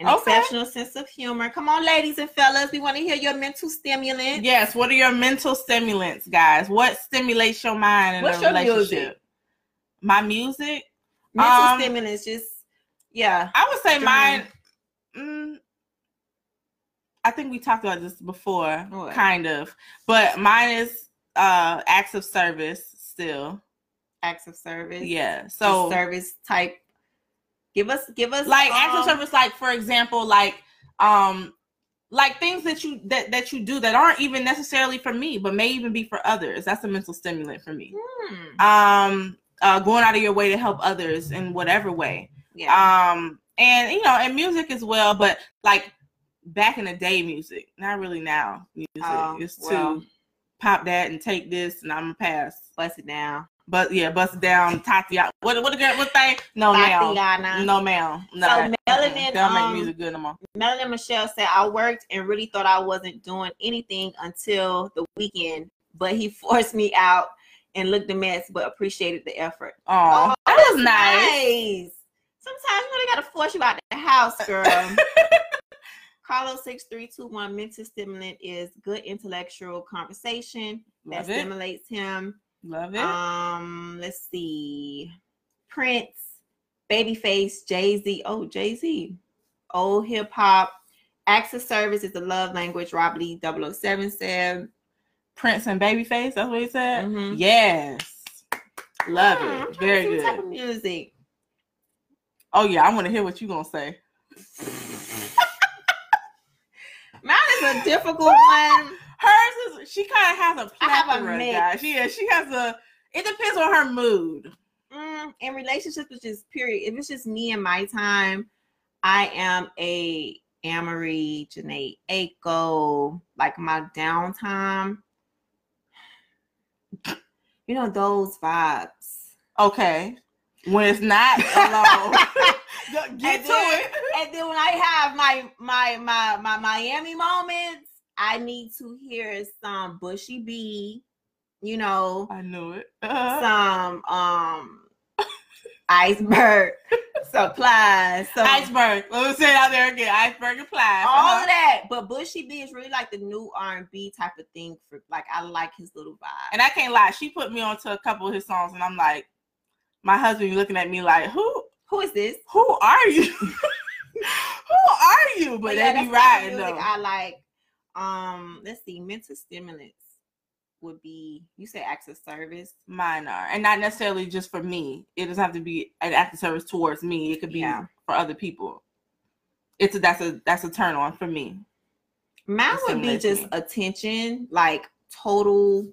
An okay. exceptional sense of humor. Come on, ladies and fellas. We want to hear your mental stimulants. Yes. What are your mental stimulants, guys? What stimulates your mind in What's a your relationship? music? My music. Mental Um, stimulants, just yeah. I would say mine. Mm, I think we talked about this before, What? kind of, but mine is uh acts of service still. Acts of service. Yeah. So So service type. Give us, give us like acts of um, service like for example like um like things that you that that you do that aren't even necessarily for me but may even be for others that's a mental stimulant for me hmm, um uh going out of your way to help others in whatever way Yeah. um and you know and music as well but like back in the day music not really now music Oh, it's well. to pop that and take this and i'm gonna pass Bust it down. but yeah, bust it down Thotiana. What what again? What thing? No ma'am. No ma'am. No. So. Melanin, don't make um, music good no more. Melanie Michelle said, I worked and really thought I wasn't doing anything until the weekend, but he forced me out and looked a mess, but appreciated the effort. Oh, that was nice. nice. Sometimes you they gotta force you out the house, girl. Carlos six three two one mental stimulant is good intellectual conversation that Love it. stimulates him. Love it. Um, let's see. Prince, Babyface, Jay Z. Oh, Jay Z. Old hip hop. Acts of service is the love language. Rob Lee 007 said. Prince and Babyface. That's what he said. Mhm. Yes. Love I'm it. Very see type good. of music. Oh yeah, I want to hear what you're gonna say. Mine is a difficult one. Hers is she kind of has a I have a plethora, mix. guys. Yeah, she has a. It depends on her mood. Mm, in relationships, which is period. If it's just me and my time, I am a Amory, Jhené Aiko, like my downtime. You know those vibes. Okay, when it's not alone, get And to then- it. And then when I have my my my my Miami moments, I need to hear some Bushy B, you know, I knew it. Uh-huh. some um iceberg supplies, so Iceberg. Let me say it out there again. Iceberg applies. all Uh-huh. of that. But Bushy B is really like the new R and B type of thing. For like, I like his little vibe. And I can't lie, she put me onto a couple of his songs, and I'm like, my husband looking at me like, who Who is this? who are you? who are you? But yeah, they be riding though. I like. Um, let's see, mental stimulants would be you say access service. Mine are, and not necessarily just for me. It doesn't have to be an act of service towards me. It could be Yeah. for other people. It's a that's a that's a turn on for me. Mine would be just attention, like total.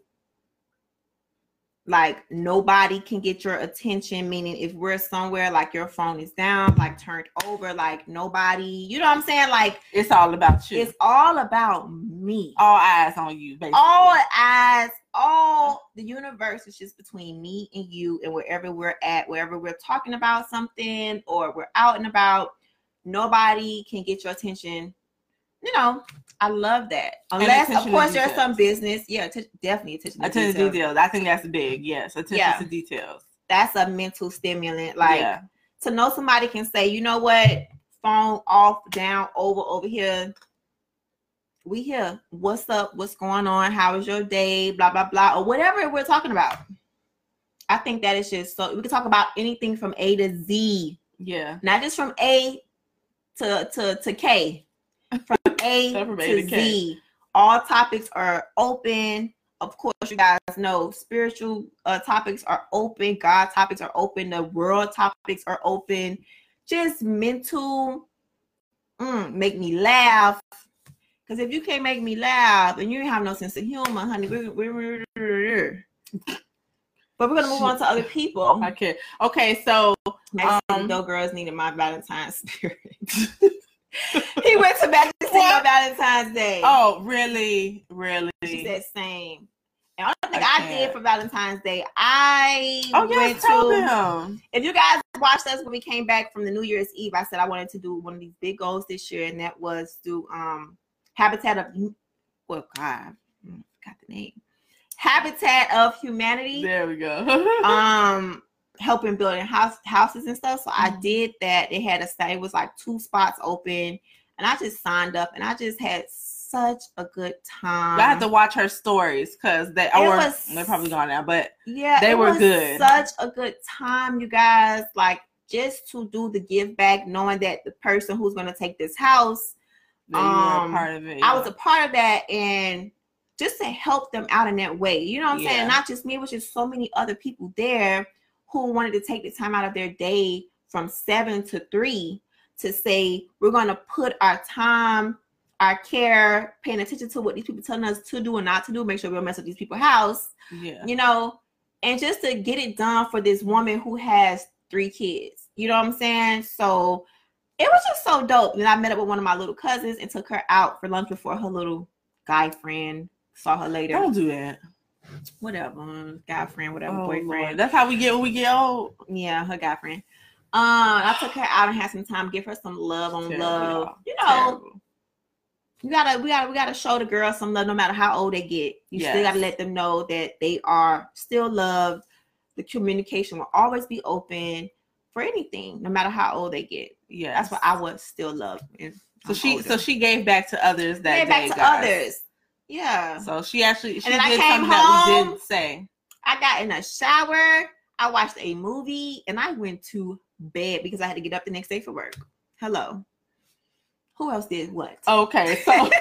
Like nobody can get your attention. Meaning, if we're somewhere, like your phone is down, like turned over, like nobody, you know what I'm saying? Like It's all about you. it's all about me. all eyes on you, basically. all eyes, all the universe is just between me and you, and wherever we're at, wherever we're talking about something or we're out and about, nobody can get your attention. You know, I love that. Unless, of course, there's some business. Yeah, att- definitely attention to attention to details. details. I think that's big. Yes, attention Yeah. to details. That's a mental stimulant. Like yeah. to know somebody can say, you know what, phone off, down, over, over here. We here. What's up? What's going on? How was your day? Blah blah blah, or whatever we're talking about. I think that is just so we can talk about anything from A to Z, yeah. not just from A to to to K. From A, from to, A to K. Z. All topics are open. Of course, you guys know spiritual uh, topics are open. God topics are open. The world topics are open. Just mental, mm, make me laugh. Because if you can't make me laugh and you have no sense of humor, honey, we're, we're, we're, but we're gonna move on to other people. Okay. Okay. So Um, though, girls needed my Valentine's spirit. he went to bed to sing on Valentine's Day. Oh, really? Really? She said same. And only thing I I, did for Valentine's Day, I oh, went yes, tell to. them. If you guys watched us when we came back from the New Year's Eve, I said I wanted to do one of these big goals this year, and that was do um Habitat of well, God, mm, got the name. Habitat of Humanity. There we go. um helping building house houses and stuff. So I Mhm. did that. They had a sta- it was like two spots open, and I just signed up, and I just had such a good time. I have to watch her stories because they It or was- they're probably gone now, but yeah, they were good. Such a good time, you guys. Like just to do the give back, knowing that the person who's going to take this house were Um, a part of it. I was a part of that and just to help them out in that way. You know what I'm Yeah. saying? Not just me, it was just so many other people there who wanted to take the time out of their day from seven to three to say, we're going to put our time, our care, paying attention to what these people telling us to do and not to do, make sure we don't mess up these people's house, yeah. you know, and just to get it done for this woman who has three kids. You know what I'm saying? So it was just so dope. Then I met up with one of my little cousins and took her out for lunch before her little guy friend saw her later. Don't do that. Whatever, guy friend, whatever, Oh, boyfriend. Lord. That's how we get when we get old. Yeah, her guy friend. Um, I took her out and had some time, give her some love on Terrible, love. y'all. Know, Terrible. you gotta, we gotta, we gotta show the girls some love, no matter how old they get. You still gotta let them know that they are still loved. The communication will always be open for anything, no matter how old they get. Yeah, That's what I would still love. So I'm she, older. so she gave back to others that Gave back day, to guys. others. Yeah. So she actually she I did came something that we home. did say. I got in a shower. I watched a movie and I went to bed because I had to get up the next day for work. Hello. Who else did what? Okay, so I'm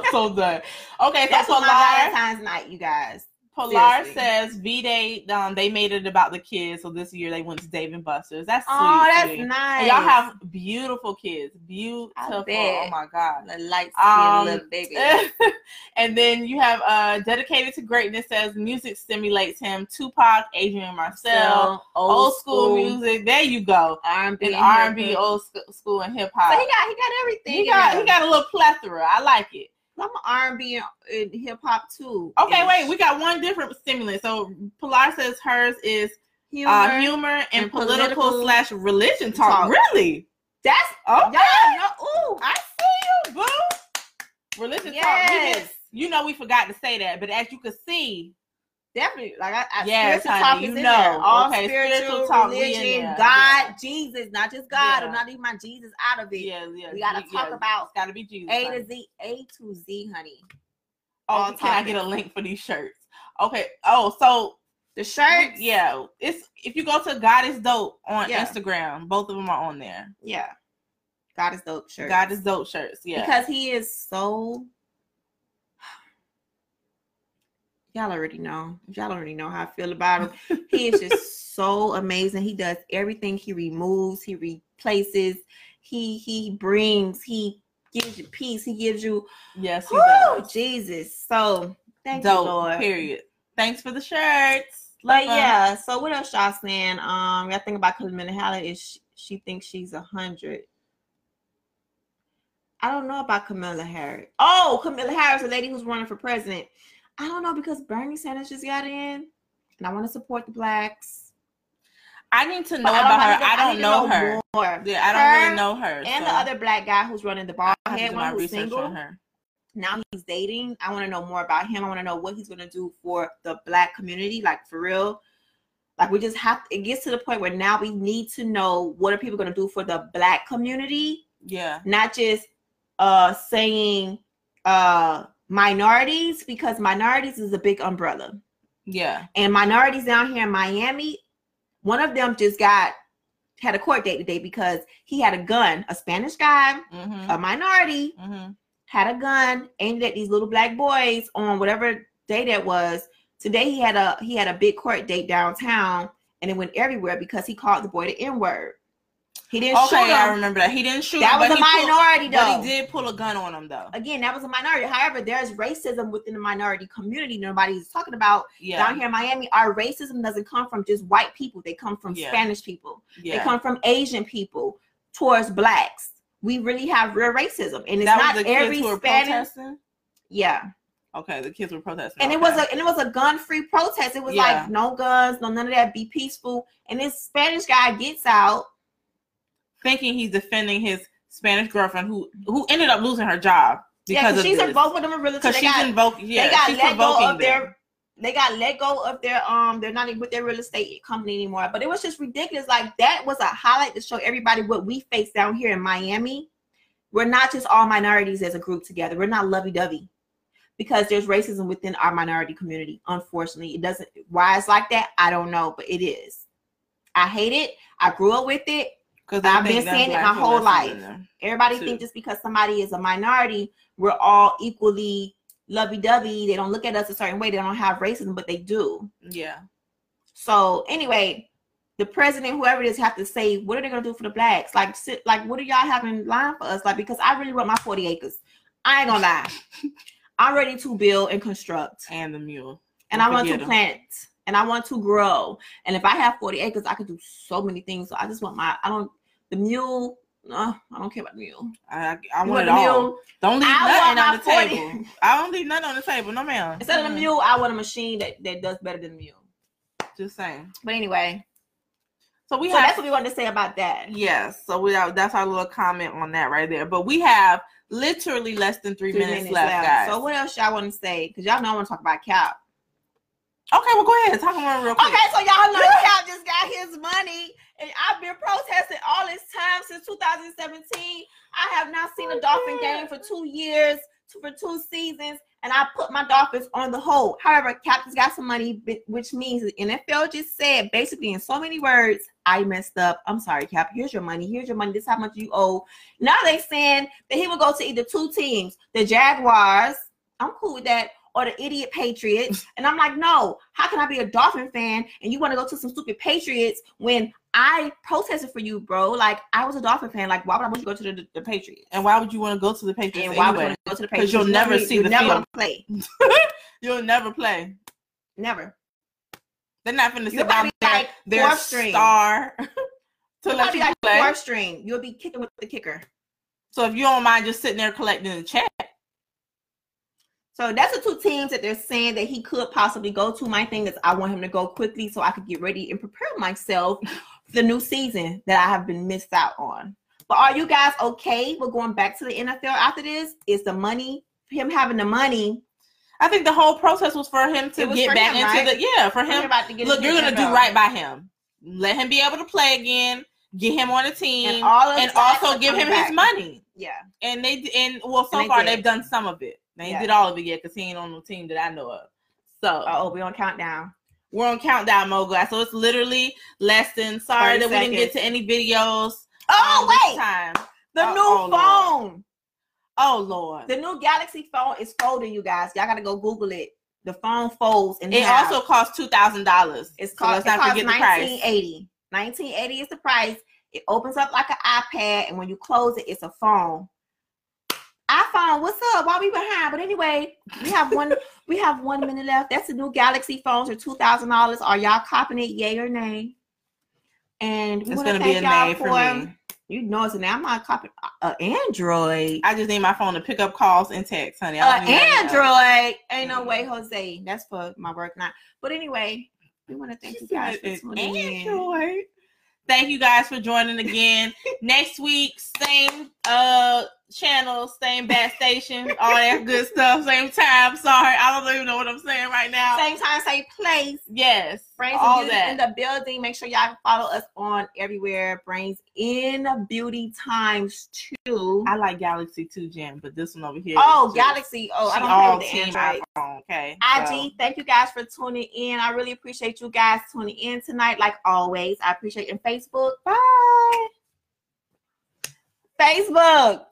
so done. Okay, so That's what my Pilar, Valentine's night, you guys. Pilar seriously. says V Day, um, they made it about the kids. So this year they went to Dave and Buster's. That's sweet. Oh, that's sweet. nice. And y'all have beautiful kids. Beautiful. Oh my god. the light Um, skinned little baby. and then you have uh dedicated to greatness says music stimulates him. Tupac, Adrian Marcel, So, old, school, music. There you go. R&B, And and R and B, hip-hop. old school, and hip So hop. he got he got everything. He got he got a little plethora. I like it. I'm R&B and, hip hop too. Okay, wait, we got one different stimulant. So Pilar says hers is humor. uh, humor and, and political, political slash religion talk. talk. Really? That's Okay. y'all. Ooh, I see you, boo. Religion talk. Yes. You know we forgot to say that, but as you can see, definitely. Like I, I Yes, spiritual honey, you know. there. All Okay, spiritual, spiritual talk, we in religion. God, Yeah. Jesus, not just God. Yeah. I'm not leaving my Jesus out of it. yeah, yeah. We gotta talk about It's gotta be Jesus. A honey. to Z, A to Z, honey. Oh, all can I get a link for these shirts? Okay. Oh, so The shirts, yeah, it's if you go to God is dope on Yeah. Instagram, both of them are on there. yeah. God is dope shirt. God is dope shirts. Yeah. because he is so. Y'all already know. Y'all already know how I feel about him. he is just so amazing. He does everything. He removes. He replaces. He he brings. He gives you peace. He gives you. yes, he Woo, does. Jesus. So thank dope. you, Lord. Period. Thanks for the shirts. But Love 'em. yeah, so what else y'all saying? Um, I think about Camilla Hallett is she, she thinks she's a hundred. I don't know about Camilla Harris. Oh, Camilla Harris, the lady who's running for president. I don't know because Bernie Sanders just got in, and I want to support the blacks. I need to know But about I her. I don't know her. More. Yeah, I don't Her really know her. And so the other black guy who's running the bald I have to head do one my who's research single. on her. now he's dating. I want to know more about him. I want to know what he's going to do for the black community, like for real. Like we just have it gets to the point where now we need to know what are people going to do for the black community, Yeah. not just uh saying uh minorities because minorities is a big umbrella. Yeah. And minorities down here in Miami, one of them just got had a court date today because he had a gun, a Spanish guy, Mm-hmm. a minority mm-hmm. had a gun aimed at these little black boys on whatever day that was. Today he had a he had a big court date downtown and it went everywhere because he called the boy the N word. He didn't shoot Okay, I remember that. He didn't shoot. That him, was a he pulled- minority But though. he did pull a gun on him though. Again, that was a minority. However, there's racism within the minority community. Nobody's talking about Yeah. down here in Miami. Our racism doesn't come from just white people. They come from Yeah. Spanish people. yeah. They come from Asian people towards blacks. We really have real racism, and it's that not every Spanish. protesting. Yeah, Okay, the kids were protesting. and it was a and it was a gun free protest. It was like no guns, no none of that. Be peaceful. And this Spanish guy gets out. Thinking he's defending his Spanish girlfriend who who ended up losing her job Yeah, because of she's this. involved with them in. Because she's got. Yeah, they got she's let go of them. their. They got let go of their um. They're not even with their real estate company anymore. But it was just ridiculous. Like that was a highlight to show everybody what we face down here in Miami. We're not just all minorities as a group together. We're not lovey dovey. Because there's racism within our minority community. Unfortunately, it doesn't. Why it's like that, I don't know, but it is. I hate it. I grew up with it. Because I've been saying it my whole life. Everybody Too. think just because somebody is a minority, we're all equally lovey-dovey. They don't look at us a certain way. They don't have racism, but they do. Yeah. So anyway, the president, whoever it is, have to say what are they gonna do for the blacks? Like, sit, like what are y'all having in line for us? Like, because I really want my 40 acres. I ain't gonna lie. I'm ready to build and construct, And the mule. and I want to forget 'em. plant, and I want to grow. And if I have 40 acres, I could do so many things. So I just want my. I don't. The mule No, I don't care about the mule. I, I want it the all. mule? Don't leave I nothing on the 40 table. I don't leave nothing on the table. No, ma'am. Instead of the mule, I want a machine that, that does better than the mule. Just saying. But anyway, So we so have that's what we wanted to say about that. Yes, so we have, that's our little comment on that right there. But we have literally less than three, Three minutes, left, guys. So what else y'all want to say? Because y'all know I want to talk about Cap. Okay, well, go ahead. Talk about it real quick. Okay, so y'all know Cap just got his money, and I've been protesting all this time since 2017. I have not seen a oh, Dolphin game for two years, two, for two seasons, and I put my Dolphins on the hold. However, Cap just got some money, which means the NFL just said basically in so many words, I messed up. I'm sorry, Cap. Here's your money. Here's your money. This is how much you owe. Now they saying that he will go to either two teams, the Jaguars. I'm cool with that. Or the idiot Patriots. And I'm like, no, how can I be a Dolphin fan and you want to go to some stupid Patriots when I protested for you, bro? Like, I was a Dolphin fan. Like, why would I want you to go to the, the Patriots? And why would you want to go to the Patriots And why would you anyway? want to go to the Patriots? you'll never see you're the never field. play. You'll never play. Never. They're not going to You'll sit down there, like their star to You'll let you like play. fourth string. You'll be kicking with the kicker. So if you don't mind just sitting there collecting the check, So that's the two teams that they're saying that he could possibly go to. My thing is, I want him to go quickly so I could get ready and prepare myself for the new season that I have been missed out on. But are you guys okay with going back to the NFL after this? Is the money him having the money? I think the whole process was for him to get back him, into right? the yeah for Him him. about to get Look, you're gonna do right by him. Let him be able to play again. Get him on a team, and and also give him coming his money. Yeah, And they and well, so And far did. they've done some of it. They ain't Yeah. did all of it yet because he ain't on the team that I know of. So oh, we on countdown. we're on countdown mode, guys. So it's literally less than. Sorry 30 that we didn't get to any videos. Oh um, wait, time. the Oh, new oh, Lord. phone. Oh Lord. The new Galaxy phone is folding, you guys. Y'all gotta go Google it. The phone folds and It also costs two thousand dollars. it's so called let's it not forget the price. 1980. 1980 is the price. It opens up like an iPad, and when you close it, it's a phone. iPhone, what's up? Why we behind? But anyway, we have one. we have one minute left. That's the new Galaxy phones are two thousand dollars. Are y'all copying it? Yay or nay? And we It's want to gonna be thank a y'all nay for. for me. You know it's a nay. I'm not copying uh, Android. I just need my phone to pick up calls and text, honey. Uh, don't need nothing else. Android. Ain't no way, Jose. That's for my work now. But anyway, we want to thank She you guys for an tuning in. Android. Thank you guys for joining again. Next week, same uh channel, same bat station, all that good stuff, same time. Sorry, I don't even know what I'm saying right now. Same time, same place. Yes, Brains all and Beauty that. in the building. Make sure y'all follow us on everywhere. Brains in Beauty times two. I like Galaxy 2 Gen, but this one over here. Oh, Galaxy. Oh, I don't all play with team the Android. iPhone. Okay. IG, so- thank you guys for tuning in. I really appreciate you guys tuning in tonight, like always. I appreciate you. And Facebook, Bye. Facebook.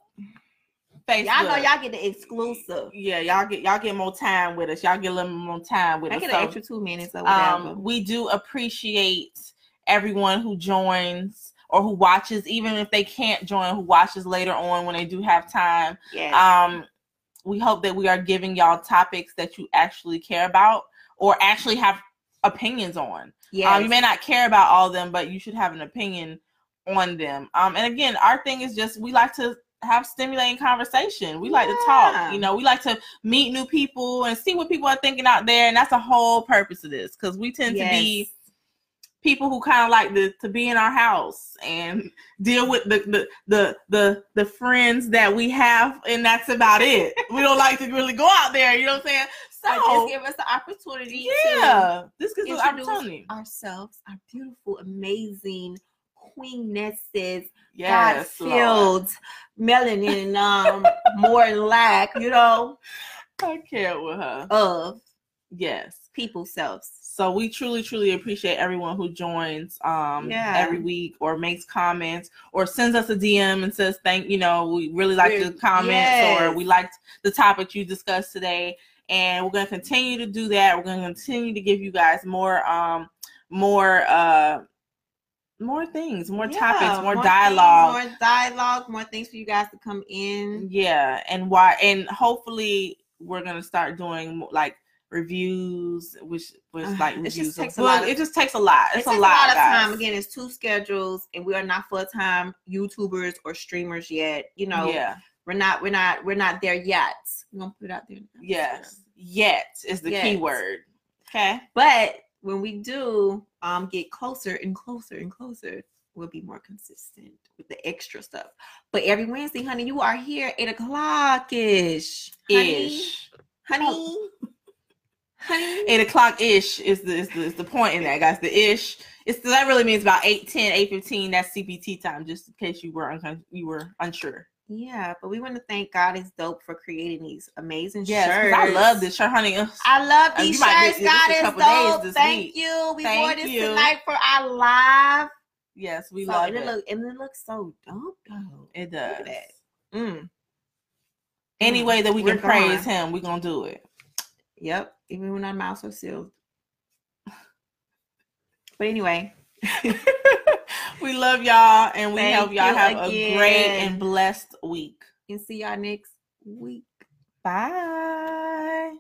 Facebook. Y'all know y'all get the exclusive. Yeah, y'all get y'all get more time with us. Y'all get a little more time with I us. I get So- an extra two minutes or whatever. um, we do appreciate everyone who joins or who watches, even if they can't join, who watches later on when they do have time. yes. Um, we hope that we are giving y'all topics that you actually care about or actually have opinions on. yes. Um, you may not care about all of them, but you should have an opinion on them. Um, and again, our thing is just we like to have stimulating conversation. We like to talk. You know, we like to meet new people and see what people are thinking out there, and that's the whole purpose of this because we tend to be people who kind of like to, to be in our house and deal with the, the the the the friends that we have and that's about it we don't like to really go out there you know what i'm saying so just give us the opportunity yeah this gives us opportunity ourselves, our beautiful, amazing queenesses, yes Lord. God-filled, melanin, um, more lack, you know, i can't with her of yes people selves. so we truly truly appreciate everyone who joins um Yeah. every week or makes comments or sends us a dm and says thank you know we really like the comments or we liked the topic you discussed today and we're going to continue to do that we're going to continue to give you guys more um more uh more things more Yeah, topics more, things, dialogue more dialogue, more things for you guys to come in. yeah and why and hopefully we're to start doing like reviews, which was like it just reviews. of takes a lot of- it just takes a lot. It's it a lot, a lot of guys. time. Again, it's two schedules, and we are not full time YouTubers or streamers yet. You know, yeah. we're not, we're not, we're not there yet. We're gonna put it out there. Yes. Yet is the key word. Okay. But when we do um get closer and closer and closer, we'll be more consistent with the extra stuff. But every Wednesday, honey, you are here eight o'clock ish. Ish. honey, honey. Eight o'clock ish is the, is the is the point in that, guys. The ish. It's that really means about 8 10, 8 15. That's CPT time, just in case you were uncon- you were unsure. Yeah, but we want to thank God is dope for creating these amazing Yes, shirts. I love this shirt, honey. I love Uh, these shirts. God is dope. Thank week. you. We Thank wore this you. tonight for our live. Yes, we So, love and it. it. Look, and it looks so dope, though. it does. that. Mm. Any Mm, way that we we're can praise him, we're gonna do it. Yep. Even when our mouths are sealed. But anyway, we love y'all and we Thank hope y'all you have a great and blessed week. and see y'all next week. Bye.